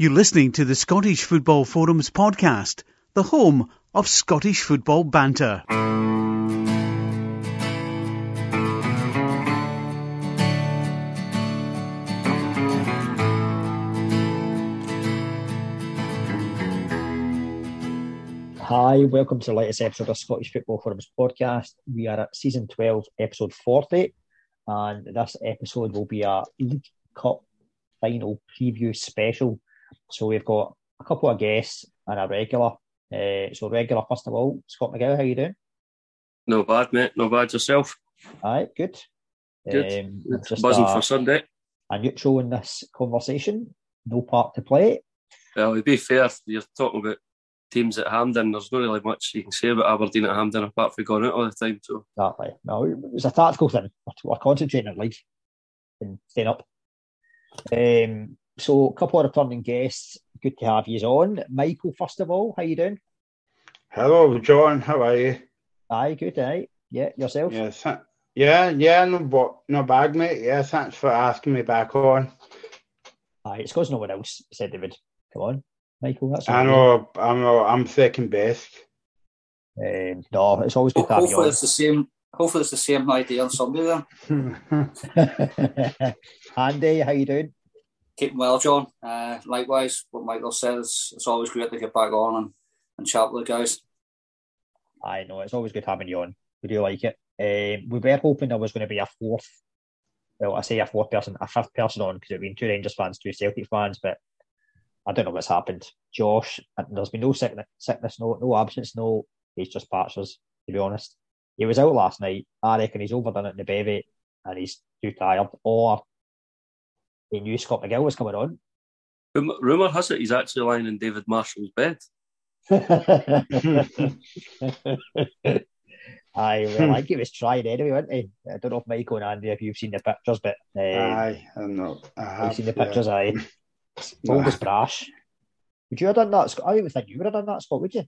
You're listening to the Scottish Football Forums podcast, the home of Scottish football banter. Hi, welcome to the latest episode of Scottish Football Forums podcast. We are at season 12, episode 40, and this episode will be a League Cup final preview special. So we've got a couple of guests and a regular. Uh, so regular first of all, Scott McGill, how you doing? No bad, mate. No bad yourself. All right, good. Good. Um, just buzzing a, for Sunday. A neutral in this conversation. No part to play. Well, to be fair, you're talking about teams at Hampden, there's not really much you can say about Aberdeen at Hampden apart from going out all the time. So exactly. No, it was a tactical thing. We're concentrating on league and staying up. Um, so a couple of returning guests. Good to have you on. Michael, first of all, how you doing? Hello, John. How are you? Aye, good. Aye, yeah. Yourself? Yes. Yeah, yeah. No, no bad, mate. Yeah, thanks for asking me back on. Aye, it's because no one else said they would. Come on. Michael. That's I know, I know, I'm second best. Um, no, it's always good to have hopefully it's the same. Hopefully, it's the same idea on Sunday then. Andy, how you doing? Keeping well, John. Uh, likewise, what Michael says, it's always great to get back on and, and chat with the guys. I know it's always good having you on. We do like it. Um, we were hoping there was going to be a fourth. Well, I say a fourth person, a fifth person on because it'd been two Rangers fans, two Celtic fans, but I don't know what's happened. Josh, there's been no sickness, sickness no, no absence, no. He's just patches, to be honest. He was out last night. I reckon he's overdone it in the bevy and he's too tired. Or he knew Scott McGill was coming on. Rumour has it he's actually lying in David Marshall's bed. Aye, well, I think he was trying anyway, wasn't he? I don't know if Michael and Andy, if you've seen the pictures, but uh, aye, I'm not. I have you've seen the pictures, yeah. aye. Bold as brash. Would you have done that? I don't even think you would have done that, Scott, would you?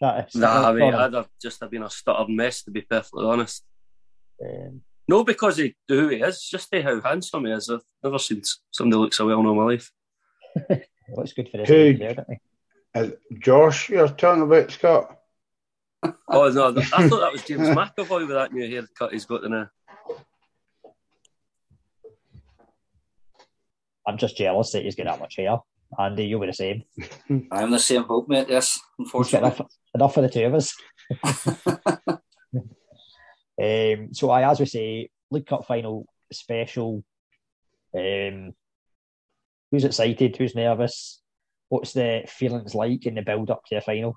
That nah, I mean, I'd have just have been a stuttered mess, to be perfectly honest. Um, no, because he who he is, just see how handsome he is. I've never seen somebody look so well in my life. looks good for his Who, there, uh, Josh, you're talking about Scott? oh no, I thought that was James McAvoy with that new haircut he's got now. I'm just jealous that he's got that much hair. Andy, you'll be the same. I'm the same boat, mate. Yes, unfortunately. Enough, enough for the two of us. Um, so, I, as we say, League Cup final special. Um, who's excited? Who's nervous? What's the feelings like in the build up to the final?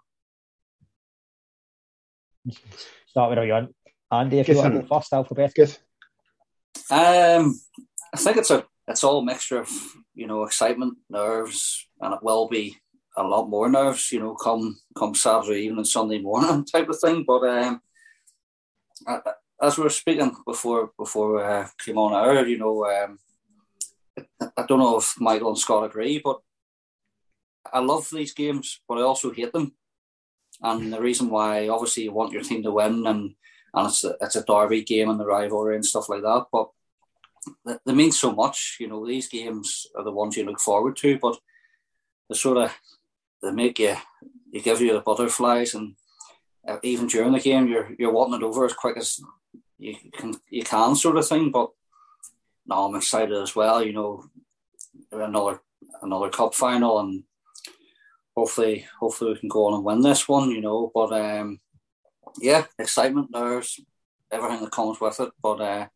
Start with you want. Andy, if you want to go first, alphabet. Um, I think it's a it's all a mixture of you know excitement, nerves, and it will be a lot more nerves. You know, come come Saturday evening, Sunday morning type of thing. But um, as we were speaking before before uh, came on air, you know, um, I don't know if Michael and Scott agree, but I love these games, but I also hate them. And the reason why, obviously, you want your team to win, and and it's a, it's a derby game and the rivalry and stuff like that. But they mean so much. You know, these games are the ones you look forward to, but they sort of they make you, they give you the butterflies, and uh, even during the game, you're you're wanting it over as quick as you can you can, sort of thing. But now I'm excited as well. You know, another another cup final, and hopefully hopefully we can go on and win this one. You know, but um, yeah, excitement, there's everything that comes with it, but. Uh,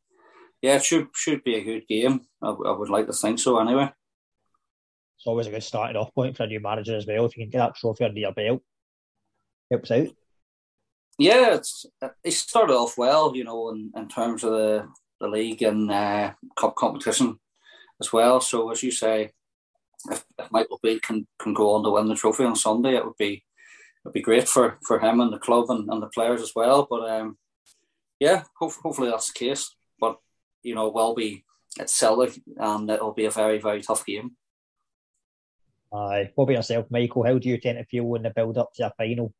yeah, it should should be a good game. I, I, would like to think so anyway. It's always a good starting off point for a new manager as well. If you can get that trophy under your belt, helps out. Yeah, it's it started off well, you know, in, in terms of the, the league and uh, cup competition as well. So as you say, if, if Michael Beale can, can go on to win the trophy on Sunday, it would be it'd be great for, for him and the club and, and the players as well. But um, yeah, hope, hopefully that's the case But you know, will be at Celtic, and it'll be a very, very tough game. Aye. What about yourself, Michael? How do you tend to feel in the build up to a final?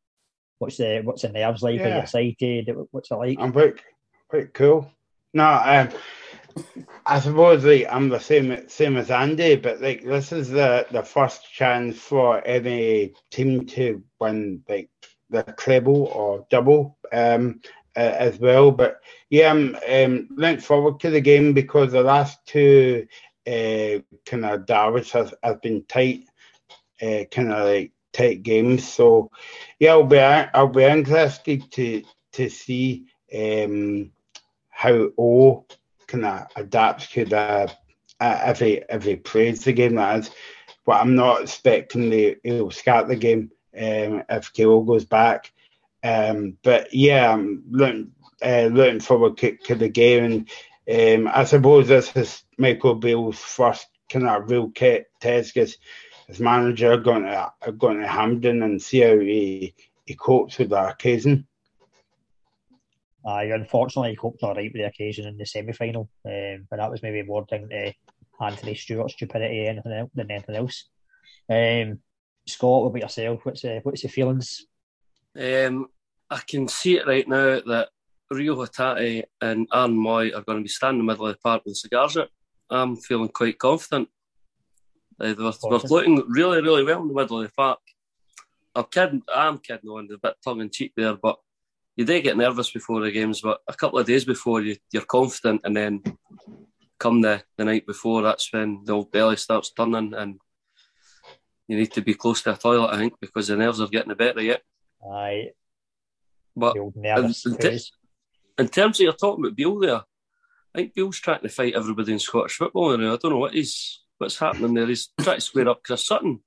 What's the what's the nerves like? Yeah. Are you excited? What's it like? I'm quite quite cool. No, um, I suppose like I'm the same same as Andy, but like this is the the first chance for any team to win like the treble or double um, uh, as well. But yeah, I'm um, looking forward to the game because the last two uh, kind of derbies has, has been tight, uh, kind of like tight games. So yeah, I'll be I'll be interested to to see um, how O kind of adapts to the uh, if he if he plays the game that is. But I'm not expecting the he'll start the game um, if Kilo goes back. Um, but yeah, I'm looking, uh, looking forward to, to, the game. And um, I suppose this is Michael Beale's first kind of real test because his manager going to going to Hampden and see how he, he copes with that occasion. Uh, unfortunately, he coped all right with the occasion in the semi final, um, but that was maybe more down to Anthony Stewart's stupidity than anything else. Um, Scott, what about yourself? What's the, what's the feelings? Um, I can see it right now that Rio Hatate and Aaron Mooy are going to be standing in the middle of the park with cigars out. I'm feeling quite confident. Uh, we're, we're looking really, really well in the middle of the park. I'm kidding, I'm kidding on a bit tongue in cheek there, but you do get nervous before the games, but a couple of days before you, you're confident, and then come the, the night before, that's when the old belly starts turning and you need to be close to a toilet, I think, because the nerves are getting the better yet. Aye. But in, in, t- in, terms of you're talking about Beale there, I think Beale's trying to fight everybody in Scottish football now. I don't know what he's what's happening there. He's trying to square up Chris Sutton.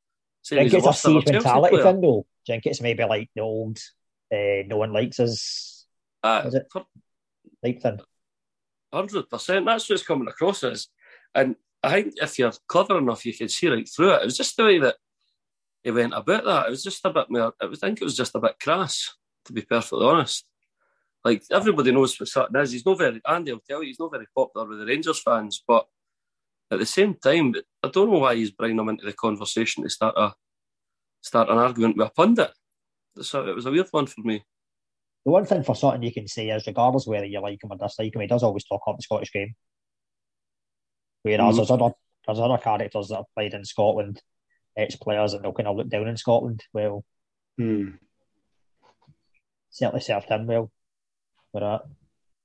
You think it's a siege mentality thing though? Do you think it's maybe like the old uh, no one likes us? Uh, is it? Like thing? Hundred percent. That's what's coming across as. And I think if you're clever enough, you can see right through it. It was just the way that he went about that. It was just a bit more. I think it was just a bit crass, to be perfectly honest. Like everybody knows what Sutton is. He's not very. Andy will tell you he's not very popular with the Rangers fans, but at the same time, I don't know why he's bringing them into the conversation to start a start an argument with a pundit. So it was a weird one for me. The one thing for Sutton you can say is, regardless whether you like him or dislike him, he does always talk up the Scottish game. Whereas mm. there's other there's other characters that have played in Scotland ex players and they'll kind of look down in Scotland. Well, hmm. certainly served him well for that.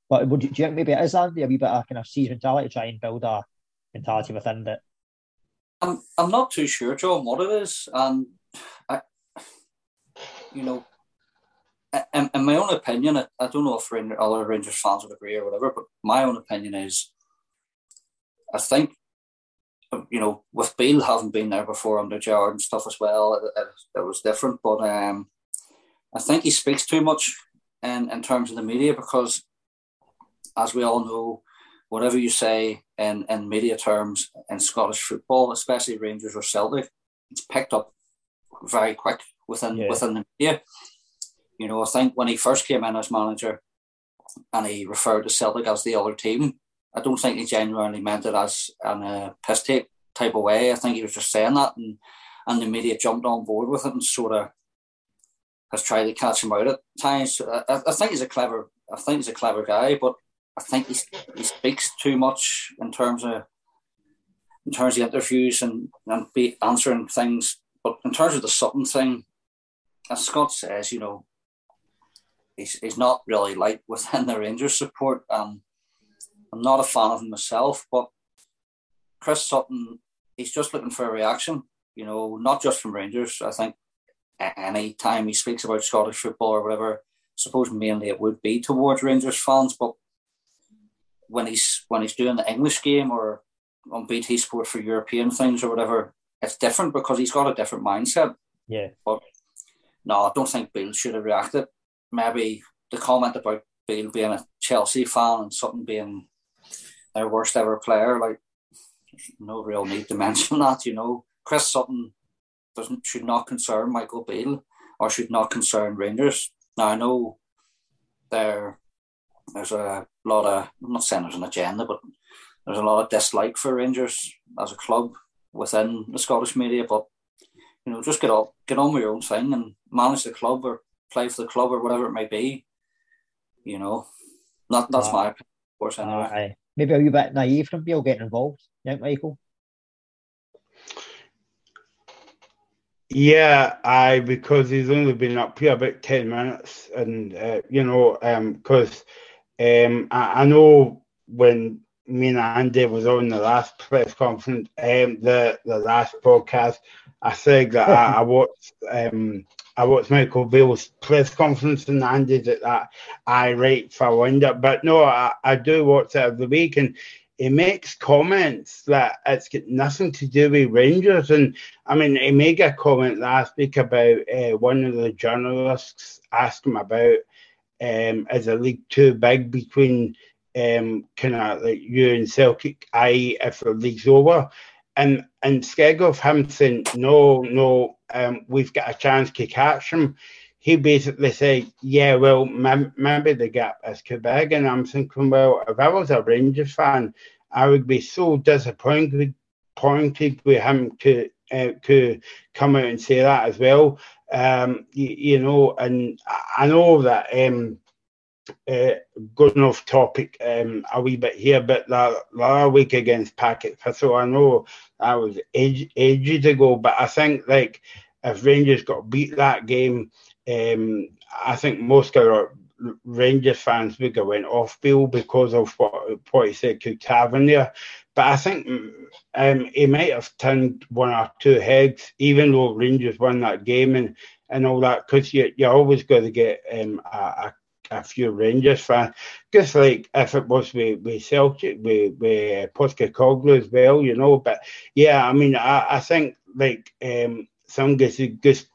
But would you, do you think maybe it is Andy a wee bit of kind of siege mentality to try and build a mentality within it? I'm I'm not too sure, John, what it is, and I, you know, in, in my own opinion, I, I don't know if other Rangers fans would agree or whatever, but my own opinion is, I think you know, with Beale having been there before under Gerrard and stuff as well, it, it, it was different. But um, I think he speaks too much in, in terms of the media because, as we all know, whatever you say in, in media terms in Scottish football, especially Rangers or Celtic, it's picked up very quick within yeah. within the media. You know, I think when he first came in as manager and he referred to Celtic as the other team, I don't think he genuinely meant it as in a uh, piss take type of way. I think he was just saying that, and and the media jumped on board with it and sort of has tried to catch him out at times. I, I think he's a clever. I think he's a clever guy, but I think he he speaks too much in terms of in terms of interviews and and be answering things. But in terms of the Sutton thing, as Scott says, you know, he's he's not really like within the Rangers support. Um, I'm not a fan of him myself, but Chris Sutton, he's just looking for a reaction, you know, not just from Rangers. I think any time he speaks about Scottish football or whatever, I suppose mainly it would be towards Rangers fans, but when he's when he's doing the English game or on BT Sport for European things or whatever, it's different because he's got a different mindset. Yeah. But no, I don't think Beale should have reacted. Maybe the comment about Beale being a Chelsea fan and Sutton being their worst ever player. Like, no real need to mention that. You know, Chris Sutton doesn't should not concern Michael Beale or should not concern Rangers. Now I know there there's a lot of I'm not saying there's an agenda, but there's a lot of dislike for Rangers as a club within the Scottish media. But you know, just get on get on with your own thing and manage the club or play for the club or whatever it may be. You know, not that's uh, my opinion, of course. Anyway. maybe a wee bit naive from Beale getting involved. yeah, Michael? Yeah, I because he's only been up here about ten minutes, and uh, you know, because um, um, I, I, know when me and Andy was on the last press conference, um, the the last podcast, I said that I, I watched um, I watched Michael Beale's press conference and Andy that that I write for Winder, but no, I, I do watch it every week, and he makes comments that it's got nothing to do with Rangers. And I mean, he made a comment last week about uh, one of the journalists asked him about um, is a league too big between um, kind of like you and Celtic, i.e., if the league's over. And instead of him saying, no, no, um, we've got a chance to catch him, he basically said, yeah, well, maybe the gap is too big. And I'm thinking, well, if I was a Rangers fan, I would be so disappointed pointed with him to uh, to come out and say that as well. Um, you, you, know, and I know that um, uh, going off topic um, a wee bit here, but the, the week against Partick so I know that was age, ages ago, but I think like if Rangers got beat that game, um, I think most of Rangers fans would have went off Beale because of what what he said to Tavernier. But I think um, he might have turned one or two heads, even though Rangers won that game and, and all that, because you you always got to get um, a, a, a few Rangers fans. Just like if it was with, with Celtic, with, with Postecoglou as well, you know. But yeah, I mean, I, I think like um, some guys just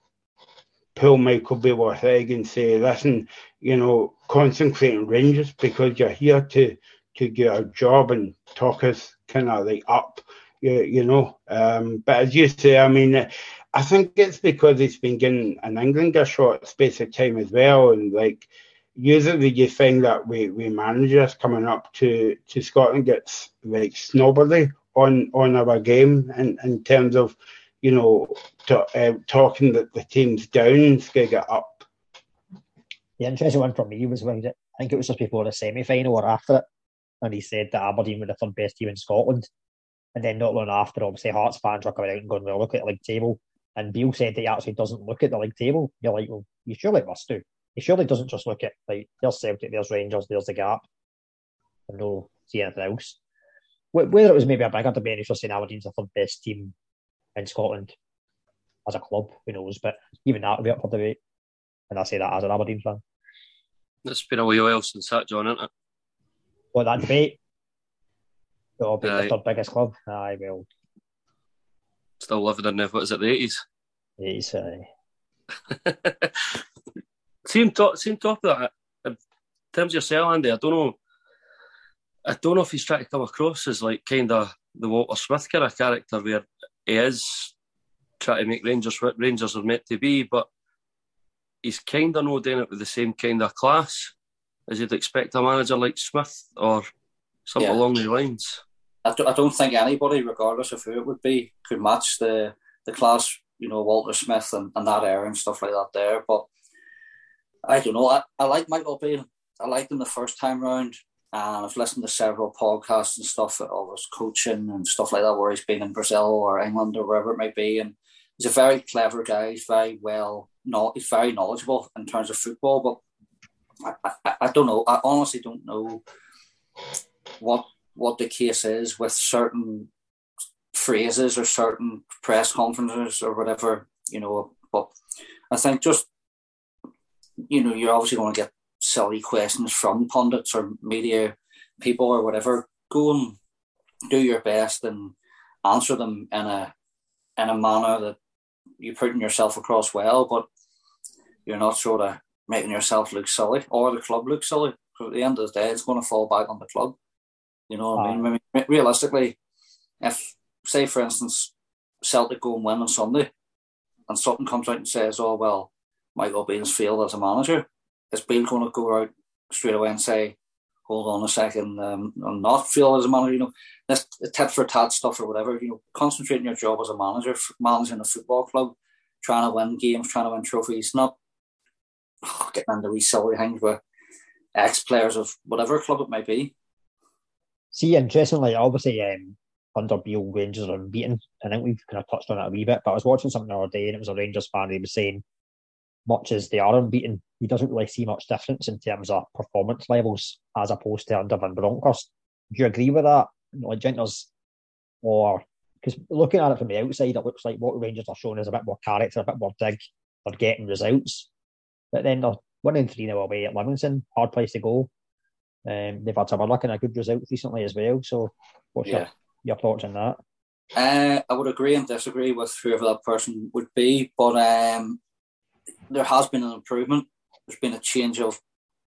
pull Michael Beale aside and say, listen, you know, concentrate on Rangers because you're here to to do a job and talk us kind of like up, you, you know. Um, but as you say, I mean, I think it's because it's been given an England a short space of time as well, and like usually you find that we, we managers coming up to, to Scotland gets like snobbery on on our game in, in terms of you know, to, uh, talking that the team's down, to get up. The interesting one for me was when I think it was just before the semi final or after it, and he said that Aberdeen were the third best team in Scotland. And then not long after, obviously, Hearts fans were coming out and going, well, look at the league table. And Beale said that he actually doesn't look at the league table. You're like, well, you surely must do. He surely doesn't just look at, like, there's Celtic, there's Rangers, there's the gap, and no see anything else. Whether it was maybe a bigger debate, for saying Aberdeen's the third best team in Scotland as a club, who knows? But even that would be up for debate. And I say that as an Aberdeen fan. It's been a while since that, John, isn't it? What, that debate? Oh, being the third biggest club? Aye, well. Still living in the, what is it, the 80s? 80s, aye. same, top, same top of that, in terms of yourself, Andy, I don't know. I don't know if he's trying to come across as like kind of the Walter Smith kind of character where he is trying to make Rangers what Rangers are meant to be, but he's kind of not doing it with the same kind of class as you'd expect a manager like Smith or something yeah. along the lines. I don't, I don't think anybody, regardless of who it would be, could match the the class, you know, Walter Smith and, and that era and stuff like that there. But I don't know. I, I like Michael Beale. I liked him the first time round. And I've listened to several podcasts and stuff of his coaching and stuff like that, where he's been in Brazil or England or wherever it may be. And he's a very clever guy. He's very well, not he's very knowledgeable in terms of football. But I, I, don't know. I honestly don't know what what the case is with certain phrases or certain press conferences or whatever. You know, but I think just you know you're obviously going to get silly questions from pundits or media people or whatever, go and do your best and answer them in a in a manner that you're putting yourself across well, but you're not sort of making yourself look silly or the club look silly. Because at the end of the day, it's going to fall back on the club. You know what I mean? I mean? Realistically, if say for instance Celtic go and win on Sunday, and something comes out and says, "Oh well, Michael Beale's failed as a manager," is Beale going to go out straight away and say, hold on a second, um, I'm not feel as a manager, you know, this a tit for tat stuff or whatever, you know, concentrating your job as a manager, managing a football club, trying to win games, trying to win trophies, not oh, getting into these silly things with ex players of whatever club it might be. See, interestingly, obviously, um, under Beale, Rangers are unbeaten. I think we've kind of touched on it a wee bit, but I was watching something the other day and it was a Rangers fan. He was saying, much as they are unbeaten, he doesn't really see much difference in terms of performance levels as opposed to under Van Bronckhorst. Do you agree with that? Like, or because looking at it from the outside, it looks like what Rangers are showing is a bit more character, a bit more dig. They're getting results, but then they're winning three 0 away at Livingston, hard place to go. Um, they've had some luck and a good result recently as well. So, what's yeah. your, your thoughts on that? Uh, I would agree and disagree with whoever that person would be, but um, there has been an improvement. There's been a change of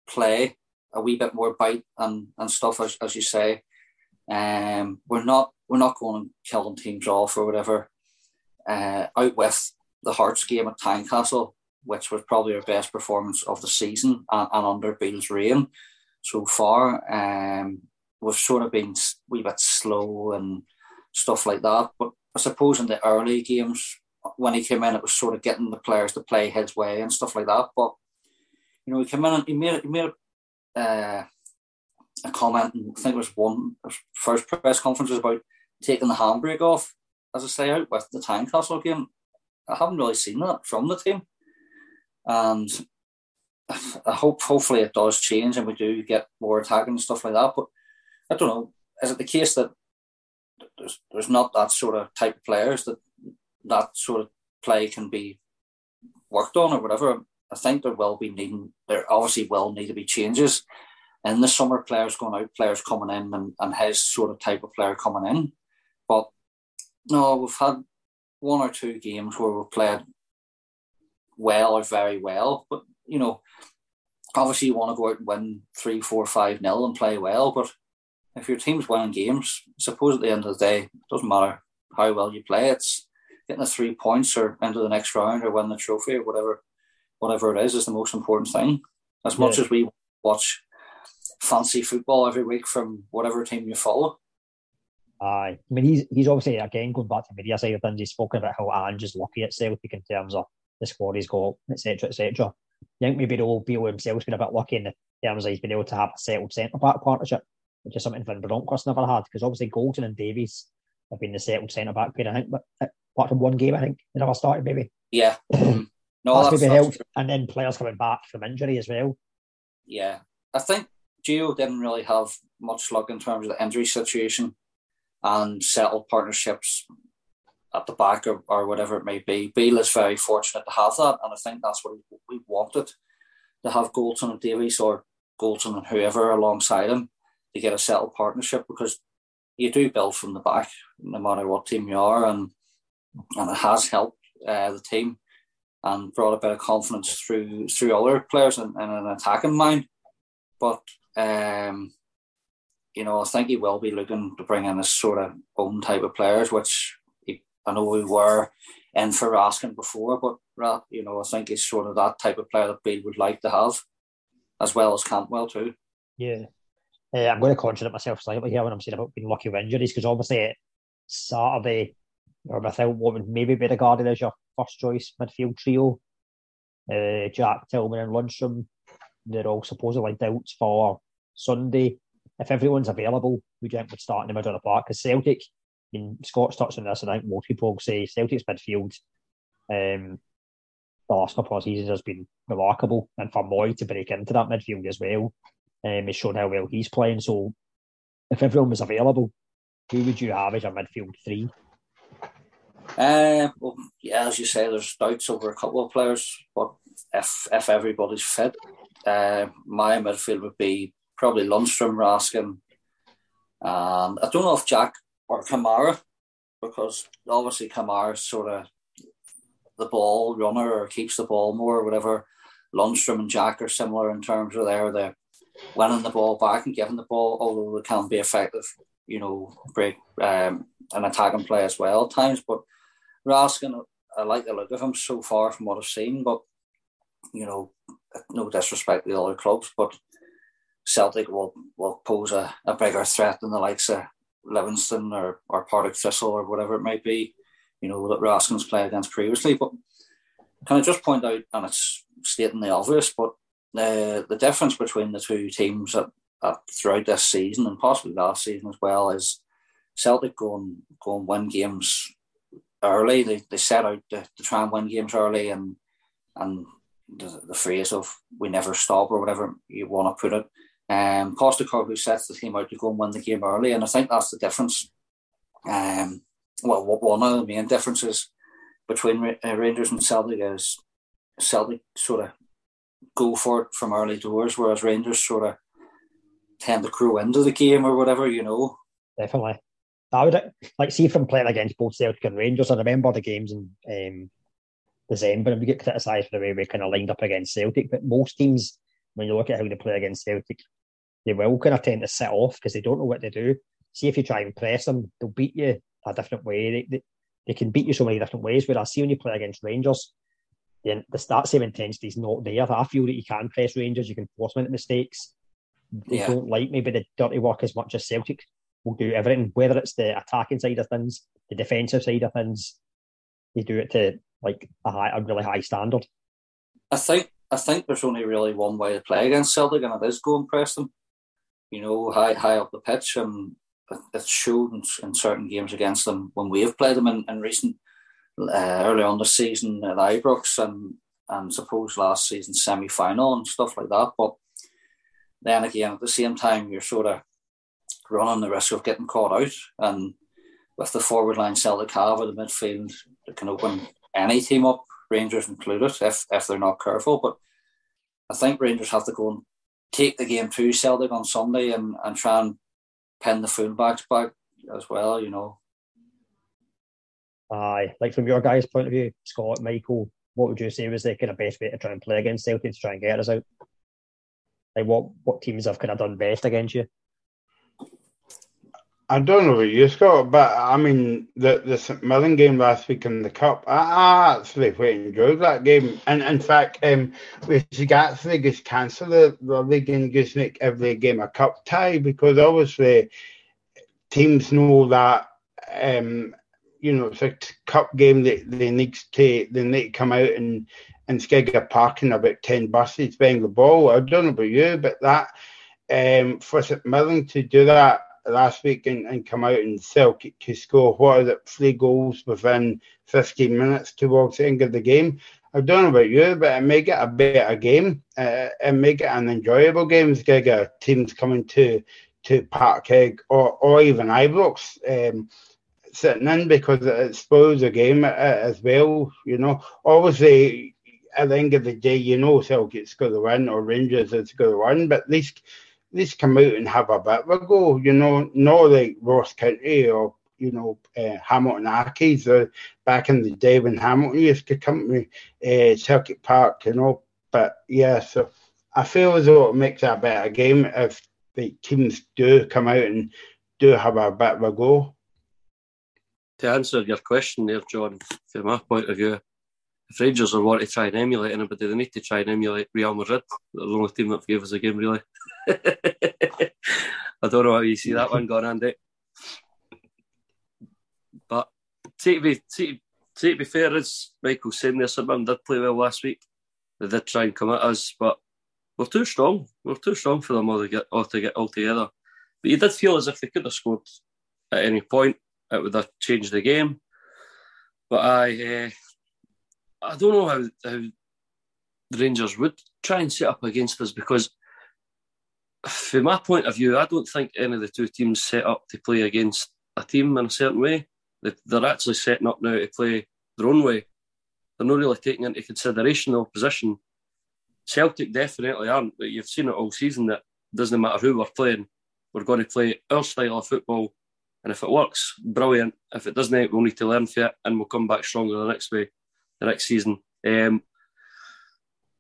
play, a wee bit more bite and, and stuff, as, as you say. Um, we're not we're not going and killing teams off or whatever. Uh, out with the Hearts game at Tynecastle, which was probably our best performance of the season and, and under Beale's reign so far. Um, we've sort of been a wee bit slow and stuff like that. But I suppose in the early games, when he came in, it was sort of getting the players to play his way and stuff like that. But you know, he came in and he made he made uh, a comment. I think it was one first press conference was about taking the handbrake off, as I say, out with the Tynecastle game. I haven't really seen that from the team, and I hope hopefully it does change and we do get more attacking and stuff like that. But I don't know. Is it the case that there's there's not that sort of type of players that that sort of play can be worked on or whatever? I think there will be needing there obviously will need to be changes. In the summer, players going out, players coming in, and, and his sort of type of player coming in. But no, we've had one or two games where we've played well or very well, but you know, obviously you want to go out and win three, four, five nil and play well. But if your team's winning games, suppose at the end of the day, it doesn't matter how well you play. It's getting the three points or into the next round or win the trophy or whatever, whatever it is, is the most important thing. As much yeah. as we watch fancy football every week from whatever team you follow. Aye, I mean he's he's obviously again going back to media side of things. He's spoken about how Ange is lucky at Celtic in terms of the squad he's got, etc., etc. I think maybe Beale, Beale himself's been a bit lucky in terms of he's been able to have a settled centre back partnership, which is something Van Bronckhorst never had, because obviously Goldson and Davies have been the settled centre back pair, I think, but uh, apart from one game, I think they never started, maybe. Yeah. no, that's, that's maybe helped. And then players coming back from injury as well. Yeah. I think Gio didn't really have much luck in terms of the injury situation and settled partnerships at the back or, or whatever it may be. Beale is very fortunate to have that, and I think that's what we wanted to have Goldson and Davies or Goldson and whoever alongside him to get a settled partnership because you do build from the back no matter what team you are, and and it has helped uh, the team and brought a bit of confidence through through other players and, and an attacking mind. But um, you know, I think he will be looking to bring in a sort of own type of players, which I know we were in for Raskin before, but you know, I think he's sort of that type of player that Beale would like to have, as well as Cantwell too. Yeah. Uh, I'm going to contradict myself slightly here when I'm saying about being lucky with injuries because obviously Saturday, or without what would maybe be regarded as your first choice midfield trio, uh, Jack Tillman and Lundstram, they're all supposedly doubts for Sunday. If everyone's available, we would start in the middle of the park? Because Celtic, I mean, Scott's touched on this, and I think most people say Celtic's midfield um, the last couple of seasons has been remarkable, and for Mooy to break into that midfield as well, um, shown how well he's playing. So, if everyone was available, who would you have as your midfield three? Uh, well, yeah, as you say, there's doubts over a couple of players, but if if everybody's fit, uh, my midfield would be probably Lundstram, Raskin, and I don't know if Jack or Kamara, because obviously Kamara sort of the ball runner or keeps the ball more or whatever. Lundstram and Jack are similar in terms of they're winning the ball back and giving the ball, although they can be effective, you know, break um, an attacking play as well at times. But Raskin, I like the look of him so far from what I've seen, but you know, no disrespect to the other clubs, but Celtic will will pose a, a bigger threat than the likes of Livingston or, or Partick Thistle or whatever it might be, you know, that Raskin's played against previously. But can I just point out, and it's stating the obvious, but the the difference between the two teams at, at throughout this season and possibly last season as well is Celtic going going win games early. They they set out to, to try and win games early and and the, the phrase of we never stop or whatever you want to put it. Um, Postecoglou sets the team out to go and win the game early, and I think that's the difference. Um, well, one of the main differences between uh, Rangers and Celtic is Celtic sort of go for it from early doors, whereas Rangers sort of tend to crew into the game or whatever, you know. Definitely. I would like see from playing against both Celtic and Rangers. I remember the games in um, December, and we get criticised for the way we kind of lined up against Celtic. But most teams, when you look at how they play against Celtic, they will kind of tend to sit off because they don't know what to do. See if you try and press them, they'll beat you a different way. They, they, they can beat you so many different ways. Whereas see when you play against Rangers, the, the start same intensity is not there. I feel that you can press Rangers, you can force them into mistakes. They yeah. don't like maybe the dirty work as much as Celtic will do everything, whether it's the attacking side of things, the defensive side of things. They do it to like a high, a really high standard. I think I think there's only really one way to play against Celtic, and it is go and press them. You know, high high up the pitch, and it's shown in certain games against them when we have played them in, in recent uh, early on the season at Ibrox and and suppose last season semi final and stuff like that. But then again, at the same time, you're sort of running the risk of getting caught out. And with the forward line Celtic have in the midfield, it can open any team up, Rangers included, if if they're not careful. But I think Rangers have to go and take the game to Celtic on Sunday and, and try and pin the fullbacks back as well, you know. Aye, like from your guys' point of view, Scott, Michael, what would you say was the kind of best way to try and play against Celtic to try and get us out? Like what what teams have kind of done best against you? I don't know you, Scott, but I mean the the St Mirren game last week in the cup. I, actually quite enjoyed that game, and in fact, um, we should actually just cancel the, the league and just make every game a cup tie because obviously teams know that um, you know, it's a cup game that they need to they need to come out and and Skegger parking about ten buses bang the ball. I don't know about you, but that um, for St Mirren to do that last week and, and come out and sell to score what is it three goals within 15 minutes towards the end of the game. I don't know about you, but it make it a better game. Uh, it make it an enjoyable game. Skegger teams coming to to Parkhead or or even Ibrox. Um, sitting in because it spoils the game as well. You know, obviously at the end of the day, you know Celtic's going to win or Rangers is going to win, but at least least come out and have a bit of a go. You know, not like Ross County or you know uh, Hamilton Accies or back in the day when Hamilton used to come to uh, Celtic Park. You know, but yeah, so I feel as though it makes a better game if the teams do come out and do have a bit of a go to answer your question there, John, from my point of view, if Rangers are wanting to try and emulate anybody, they need to try and emulate Real Madrid. They're the only team that gave us a game, really. I don't know how you see that one going, Andy. But to be, to, to be fair, as Michael saying there, someone did play well last week. They did try and come at us, but we're too strong. We're too strong for them all to get all to get all together. But you did feel as if they could have scored at any point it would have changed the game. But I, uh, I don't know how, how the Rangers would try and set up against us because, from my point of view, I don't think any of the two teams set up to play against a team in a certain way. They're actually setting up now to play their own way. They're not really taking into consideration the opposition. Celtic definitely aren't, but you've seen it all season that doesn't matter who we're playing, we're going to play our style of football and if it works, brilliant. If it doesn't, we'll need to learn from it and we'll come back stronger the next way, the next season. Um,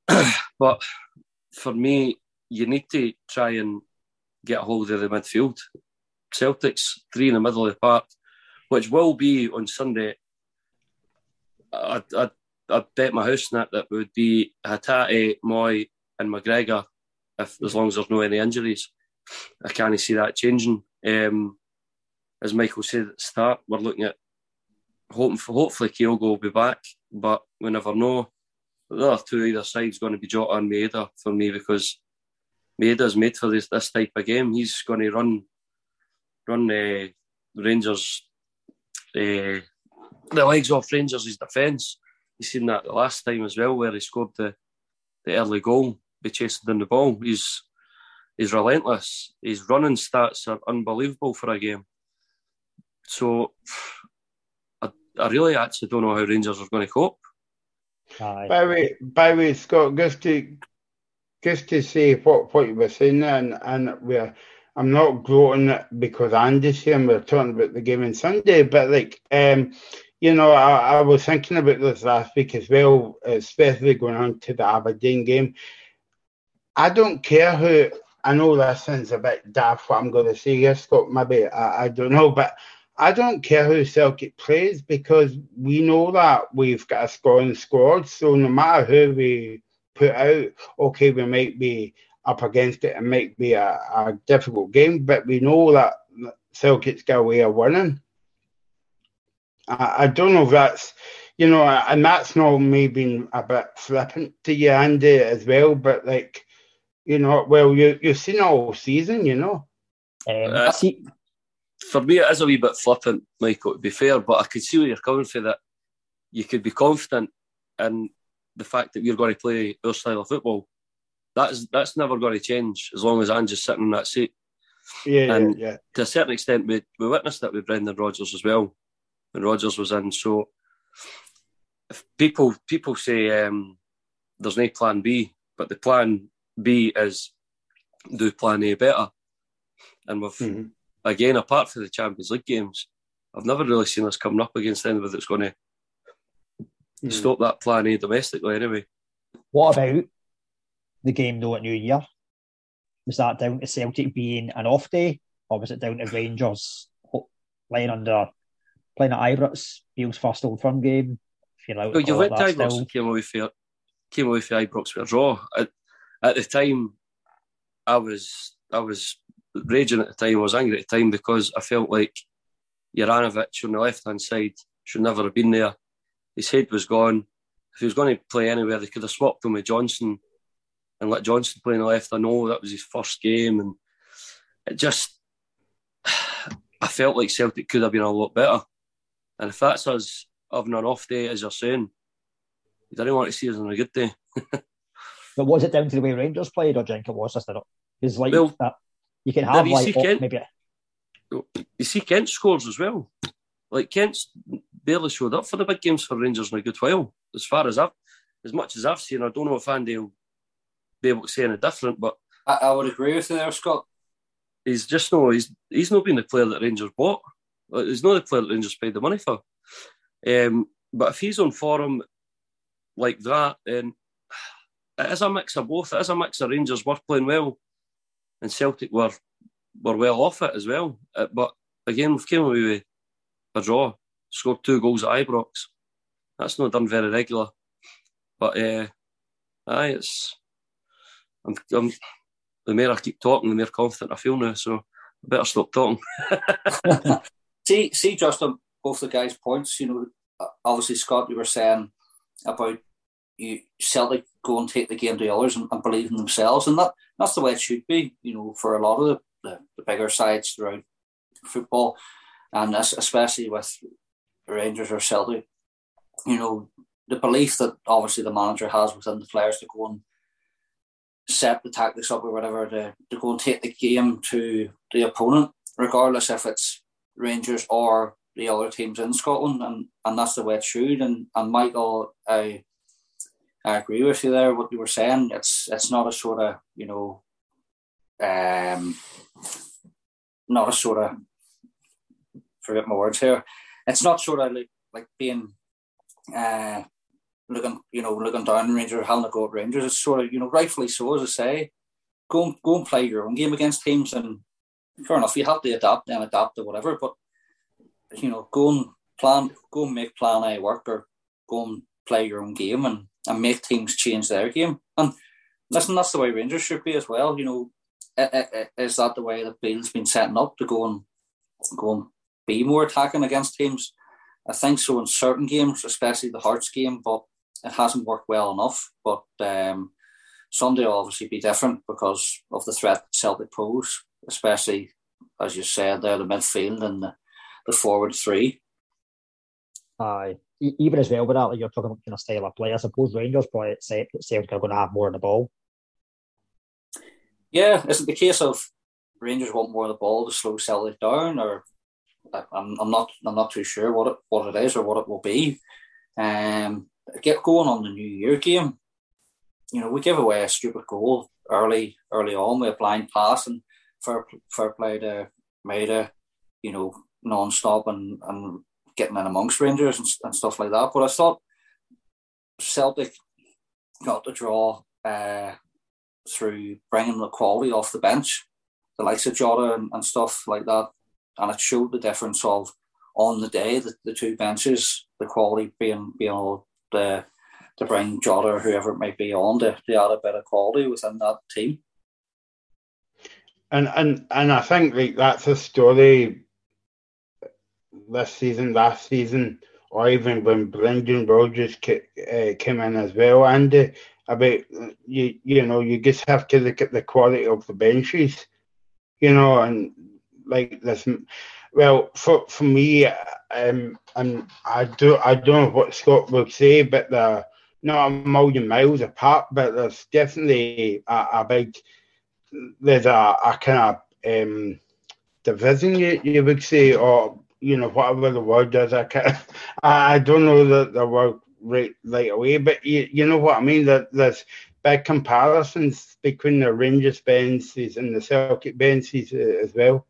but for me, you need to try and get a hold of the midfield. Celtics three in the middle of the park, which will be on Sunday. I'd, I'd, I'd bet my house that that would be Hatate, Mooy, and McGregor, if as long as there's no any injuries. I can't see that changing. Um, as Michael said at the start, we're looking at hoping for, hopefully Kyogo will be back, but we never know. The other two either side is going to be Jota and Maeda for me because Maeda's made for this this type of game. He's going to run run uh, Rangers uh, the legs off Rangers' defence. You seen that the last time as well, where he scored the, the early goal by chasing down the ball. He's he's relentless. His running stats are unbelievable for a game. So I, I really actually don't know how Rangers are going to cope. Aye. By the way, by the way, Scott, just to just to say what, what you were saying, and and we're I'm not gloating because Andy's here and we're talking about the game on Sunday, but like um, you know, I, I was thinking about this last week as well, especially going on to the Aberdeen game. I don't care who I know this sounds a bit daft what I'm gonna say here, Scott, maybe I, I don't know, but I don't care who Celtic plays because we know that we've got a scoring squad. So no matter who we put out, okay, we might be up against it and might be a, a difficult game, but we know that Celtic's got a way of winning. I, I don't know if that's, you know, and that's not me being a bit flippant to you, Andy, as well, but like, you know, well, you, you've seen all season, you know. Um, uh, see, for me, it is a wee bit flippant, Michael, to be fair, but I could see where you're coming from that you could be confident in the fact that we're going to play our style of football. That's that's never going to change as long as I'm just sitting in that seat. Yeah, and yeah, yeah. To a certain extent, we, we witnessed that with Brendan Rodgers as well when Rodgers was in. So if people people say um, there's no plan B, but the plan B is do plan A better. And we've mm-hmm again, apart from the Champions League games, I've never really seen us coming up against anybody that's going to mm. stop that plan A domestically anyway. What about the game though at New Year? Was that down to Celtic being an off day, or was it down to Rangers playing under playing at Ibrox, Beale's first Old Firm game? If you well, you went to Ibrox and came away for came away for Ibrox for a draw. At, at the time, I was I was raging at the time. I was angry at the time because I felt like Juranovic on the left hand side should never have been there. His head was gone. If he was going to play anywhere, they could have swapped him with Johnston and let Johnston play on the left. I know that was his first game, and it just I felt like Celtic could have been a lot better. And if that's us having an off day, as you're saying, you didn't want to see us on a good day. but was it down to the way Rangers played, or do you think it was just that? Because like well, that you can have like oh, Kent, maybe. You see, Kent scores as well. Like Kent's barely showed up for the big games for Rangers in a good while. As far as I've, as much as I've seen, I don't know if Andy will be able to say any different. But I, I would agree with you there, Scott. He's just no. He's he's not been the player that Rangers bought. He's not the player that Rangers paid the money for. Um, but if he's on form like that, then it is a mix of both. It is a mix of Rangers were playing well and Celtic were were well off it as well. Uh, but again, we've came away with a draw, scored two goals at Ibrox. That's not done very regular. But uh, aye, it's I'm, I'm, the more I keep talking, the more confident I feel now. So I better stop talking. see, see, just on both the guys' points. You know, obviously Scott, you were saying about you Celtic go and take the game to others and, and, believe in themselves, and that that's the way it should be. You know, for a lot of the, the, the bigger sides throughout football, and especially with Rangers or Celtic, you know, the belief that obviously the manager has within the players to go and set the tactics up or whatever to, to go and take the game to the opponent, regardless if it's Rangers or the other teams in Scotland, and, and that's the way it should. And and Michael, I uh, I agree with you there. What you were saying, it's it's not a sort of you know, um, not a sort of forget my words here. It's not sort of like like being uh looking you know looking down Rangers having a go at Rangers. It's sort of you know rightfully so as I say, go and, go and play your own game against teams and fair enough you have to adapt and adapt or whatever. But you know go and plan, go and make plan A work or go and play your own game and and make teams change their game. And listen, that's the way Rangers should be as well. You know, is that the way that Beale's been setting up to go and go and be more attacking against teams? I think so in certain games, especially the Hearts game, but it hasn't worked well enough. But um, Sunday will obviously be different because of the threat Celtic pose, especially as you said there, the midfield and the, the forward three. Aye. Even as well with that, like you're talking about kind of style of play. I suppose Rangers probably that Celtic are going to have more of the ball. Yeah, is it the case of Rangers want more of the ball to slow Celtic down, or I'm, I'm not I'm not too sure what it what it is or what it will be. Um, get going on the New Year game. You know, we give away a stupid goal early early on with a blind pass and fair fair play to Maeda, you know, non-stop and, and getting in amongst Rangers and, and stuff like that. But I thought Celtic got the draw uh, through bringing the quality off the bench, the likes of Jota and, and stuff like that. And it showed the difference of on the day the, the two benches, the quality being being able to, to bring Jota or whoever it might be on to, to add a bit of quality within that team. And and and I think like that's a story this season, last season, or even when Brendan Rodgers uh, came in as well, Andy, about you you know you just have to look at the quality of the benches, you know, and like this. Well, for for me, um, and I do I don't know what Scott will say, but they're not a million miles apart, but there's definitely a, a big there's a, a kind of um, division you, you would say, or you know whatever the word is. I can't. I don't know the, the word right right away, but you, you know what I mean. That there's big comparisons between the Rangers benches and the Celtic benches uh, as well.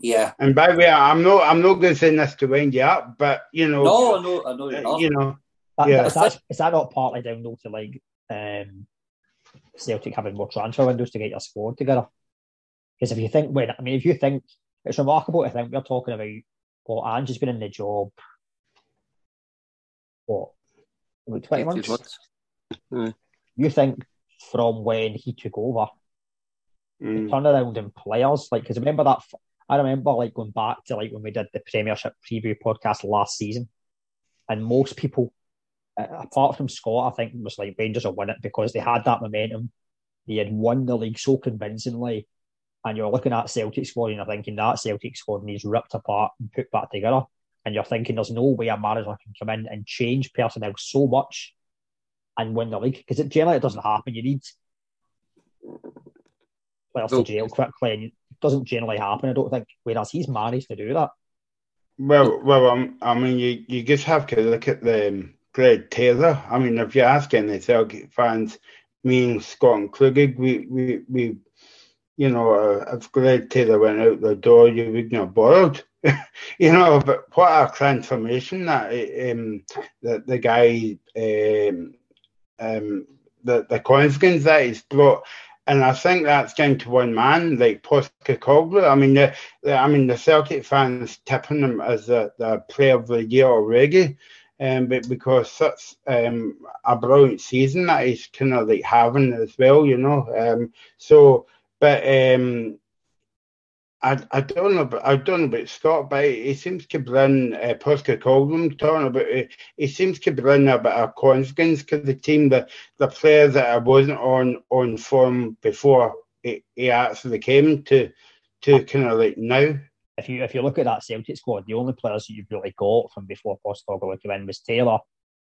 Yeah. And by the way, I'm not I'm not going to say this to wind you up, but you know, no, I know, I know you're not. You know, that, yeah. Is that, is that not partly down though to like um, Celtic having more transfer windows to get your squad together. Because if you think, when I mean, if you think it's remarkable to think we're talking about what Ange has been in the job, what, about 20 months? months. Mm. You think from when he took over, mm. turn around in players, like, because I remember that, I remember like going back to like when we did the Premiership preview podcast last season, and most people apart from Scott, I think it was like Rangers will win it because they had that momentum. They had won the league so convincingly. And you're looking at Celtic squad and you're thinking that Celtic squad needs ripped apart and put back together. And you're thinking there's no way a manager can come in and change personnel so much and win the league. Because it generally it doesn't happen. You need players to jail quickly and it doesn't generally happen, I don't think. Whereas he's managed to do that. Well, well, um, I mean, you, you just have to look at the um, Greg Taylor. I mean, if you ask any Celtic fans, me and Scott and Klugig, we, we, we, you know, if Greg Taylor went out the door, you wouldn't have bothered. you know, but what a transformation that um, the, the guy, um, um, the, the confidence that he's brought. And I think that's down to one man, like Postecoglou. I mean, the, the, I mean, the Celtic fans tipping him as the, the player of the year already um, but because such um, a brilliant season that he's kind of like having as well, you know. Um, so, but um, I, I don't know, I don't know about Scott, but he seems to bring uh, Postecoglou talking about. Uh, he seems to bring a bit of confidence to the team, the the players that I wasn't on on form before he, he actually came to to kind of like now if you if you look at that Celtic squad, the only players that you've really got from before Postecoglou came in was Taylor,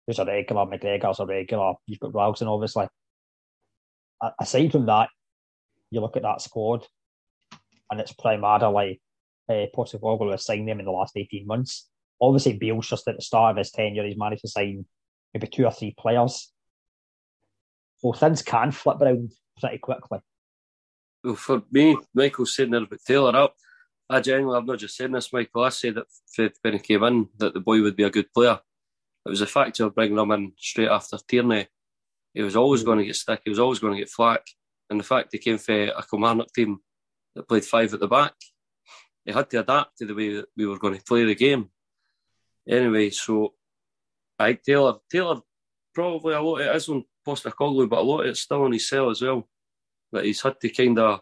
who's a regular, McGregor's a regular. You've got Ralston, obviously. Aside from that, you look at that squad, and it's primarily uh, Postecoglou has signed them in the last eighteen months. Obviously, Beale's just at the start of his tenure. He's managed to sign maybe two or three players. So things can flip around pretty quickly. Well, for me, Michael's saying there about Taylor up. I genuinely, I'm not just saying this, Michael. I said that when he came in, that the boy would be a good player. It was a factor of bringing him in straight after Tierney. He was always going to get stick. He was always going to get flack. And the fact he came for a Kilmarnock team that played five at the back, he had to adapt to the way that we were going to play the game. Anyway, so I Taylor, Taylor probably a lot of it is on Postecoglou, but a lot of it's still on his cell as well. That he's had to kind of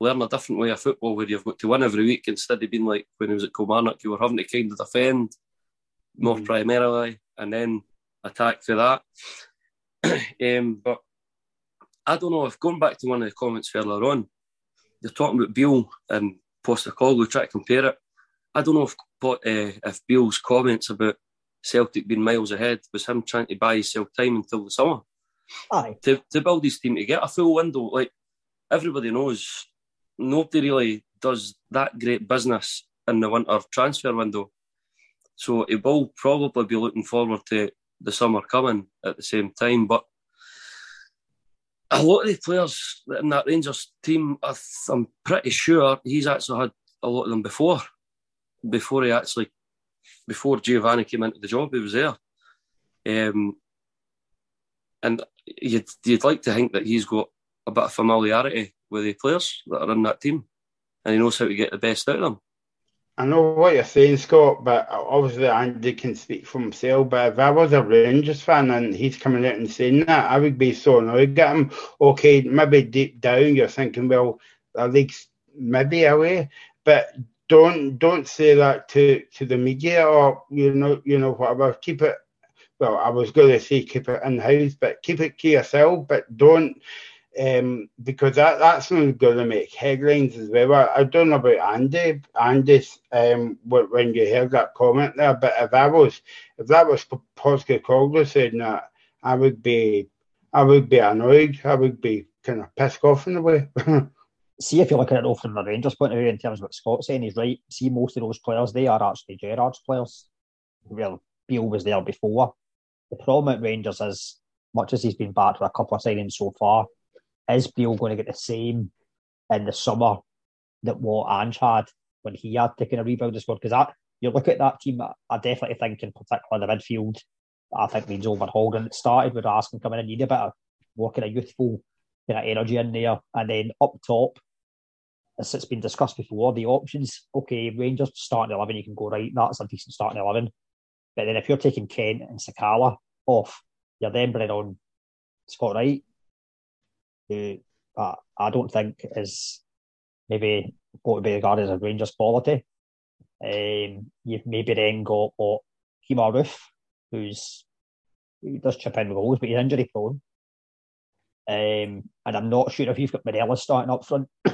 learn a different way of football where you've got to win every week instead of being like when he was at Kilmarnock, you were having to kind of defend more mm. primarily and then attack for that. um, but I don't know if going back to one of the comments earlier on, you're talking about Beale and Postecoglou, try to compare it. I don't know if uh, if Beale's comments about Celtic being miles ahead was him trying to buy himself time until the summer. Aye. To, to build his team to get a full window. Like everybody knows, nobody really does that great business in the winter transfer window. So he will probably be looking forward to the summer coming at the same time. But a lot of the players in that Rangers team, I'm pretty sure he's actually had a lot of them before, before he actually, before Giovanni came into the job, he was there. Um, and you'd, you'd like to think that he's got a bit of familiarity with the players that are in that team, and he knows how to get the best out of them. I know what you're saying, Scott, but obviously Andy can speak for himself. But if I was a Rangers fan and he's coming out and saying that, I would be so annoyed at him. Okay, maybe deep down you're thinking, well, the league's maybe away, but don't don't say that to, to the media or you know you know whatever. Keep it. Well, I was going to say keep it in house, but keep it to yourself. But don't um, because that, that's going to make headlines as well. I, I don't know about Andy, Andy, um, when you heard that comment there, but if I was, if that was Postecoglou saying that, I would be, I would be annoyed. I would be kind of pissed off in a way. see if you're looking at it from the Rangers point of view in terms of what Scott's saying, he's right. See, most of those players, they are actually Gerrard's players. Well, Beale was there before. The problem at Rangers is, much as he's been back with a couple of signings so far, is Beale going to get the same in the summer that what Ange had when he had taken a rebuild as well? Because that you look at that team, I definitely think in particular the midfield, I think needs overhauled. And it started with Raskin coming in, need a bit of more kind of youthful kind of energy in there. And then up top, as it's been discussed before, the options, okay, Rangers starting 11, you can go right, that's a decent starting 11. But then if you're taking Kent and Sakala off, you're then bringing on Scott Wright, who uh, I don't think is maybe going to be regarded as a Rangers quality. Um, you've maybe then got what Kemar Roofe, who's he does chip in with goals, but he's injury prone. Um, and I'm not sure if you've got Morelos starting up front.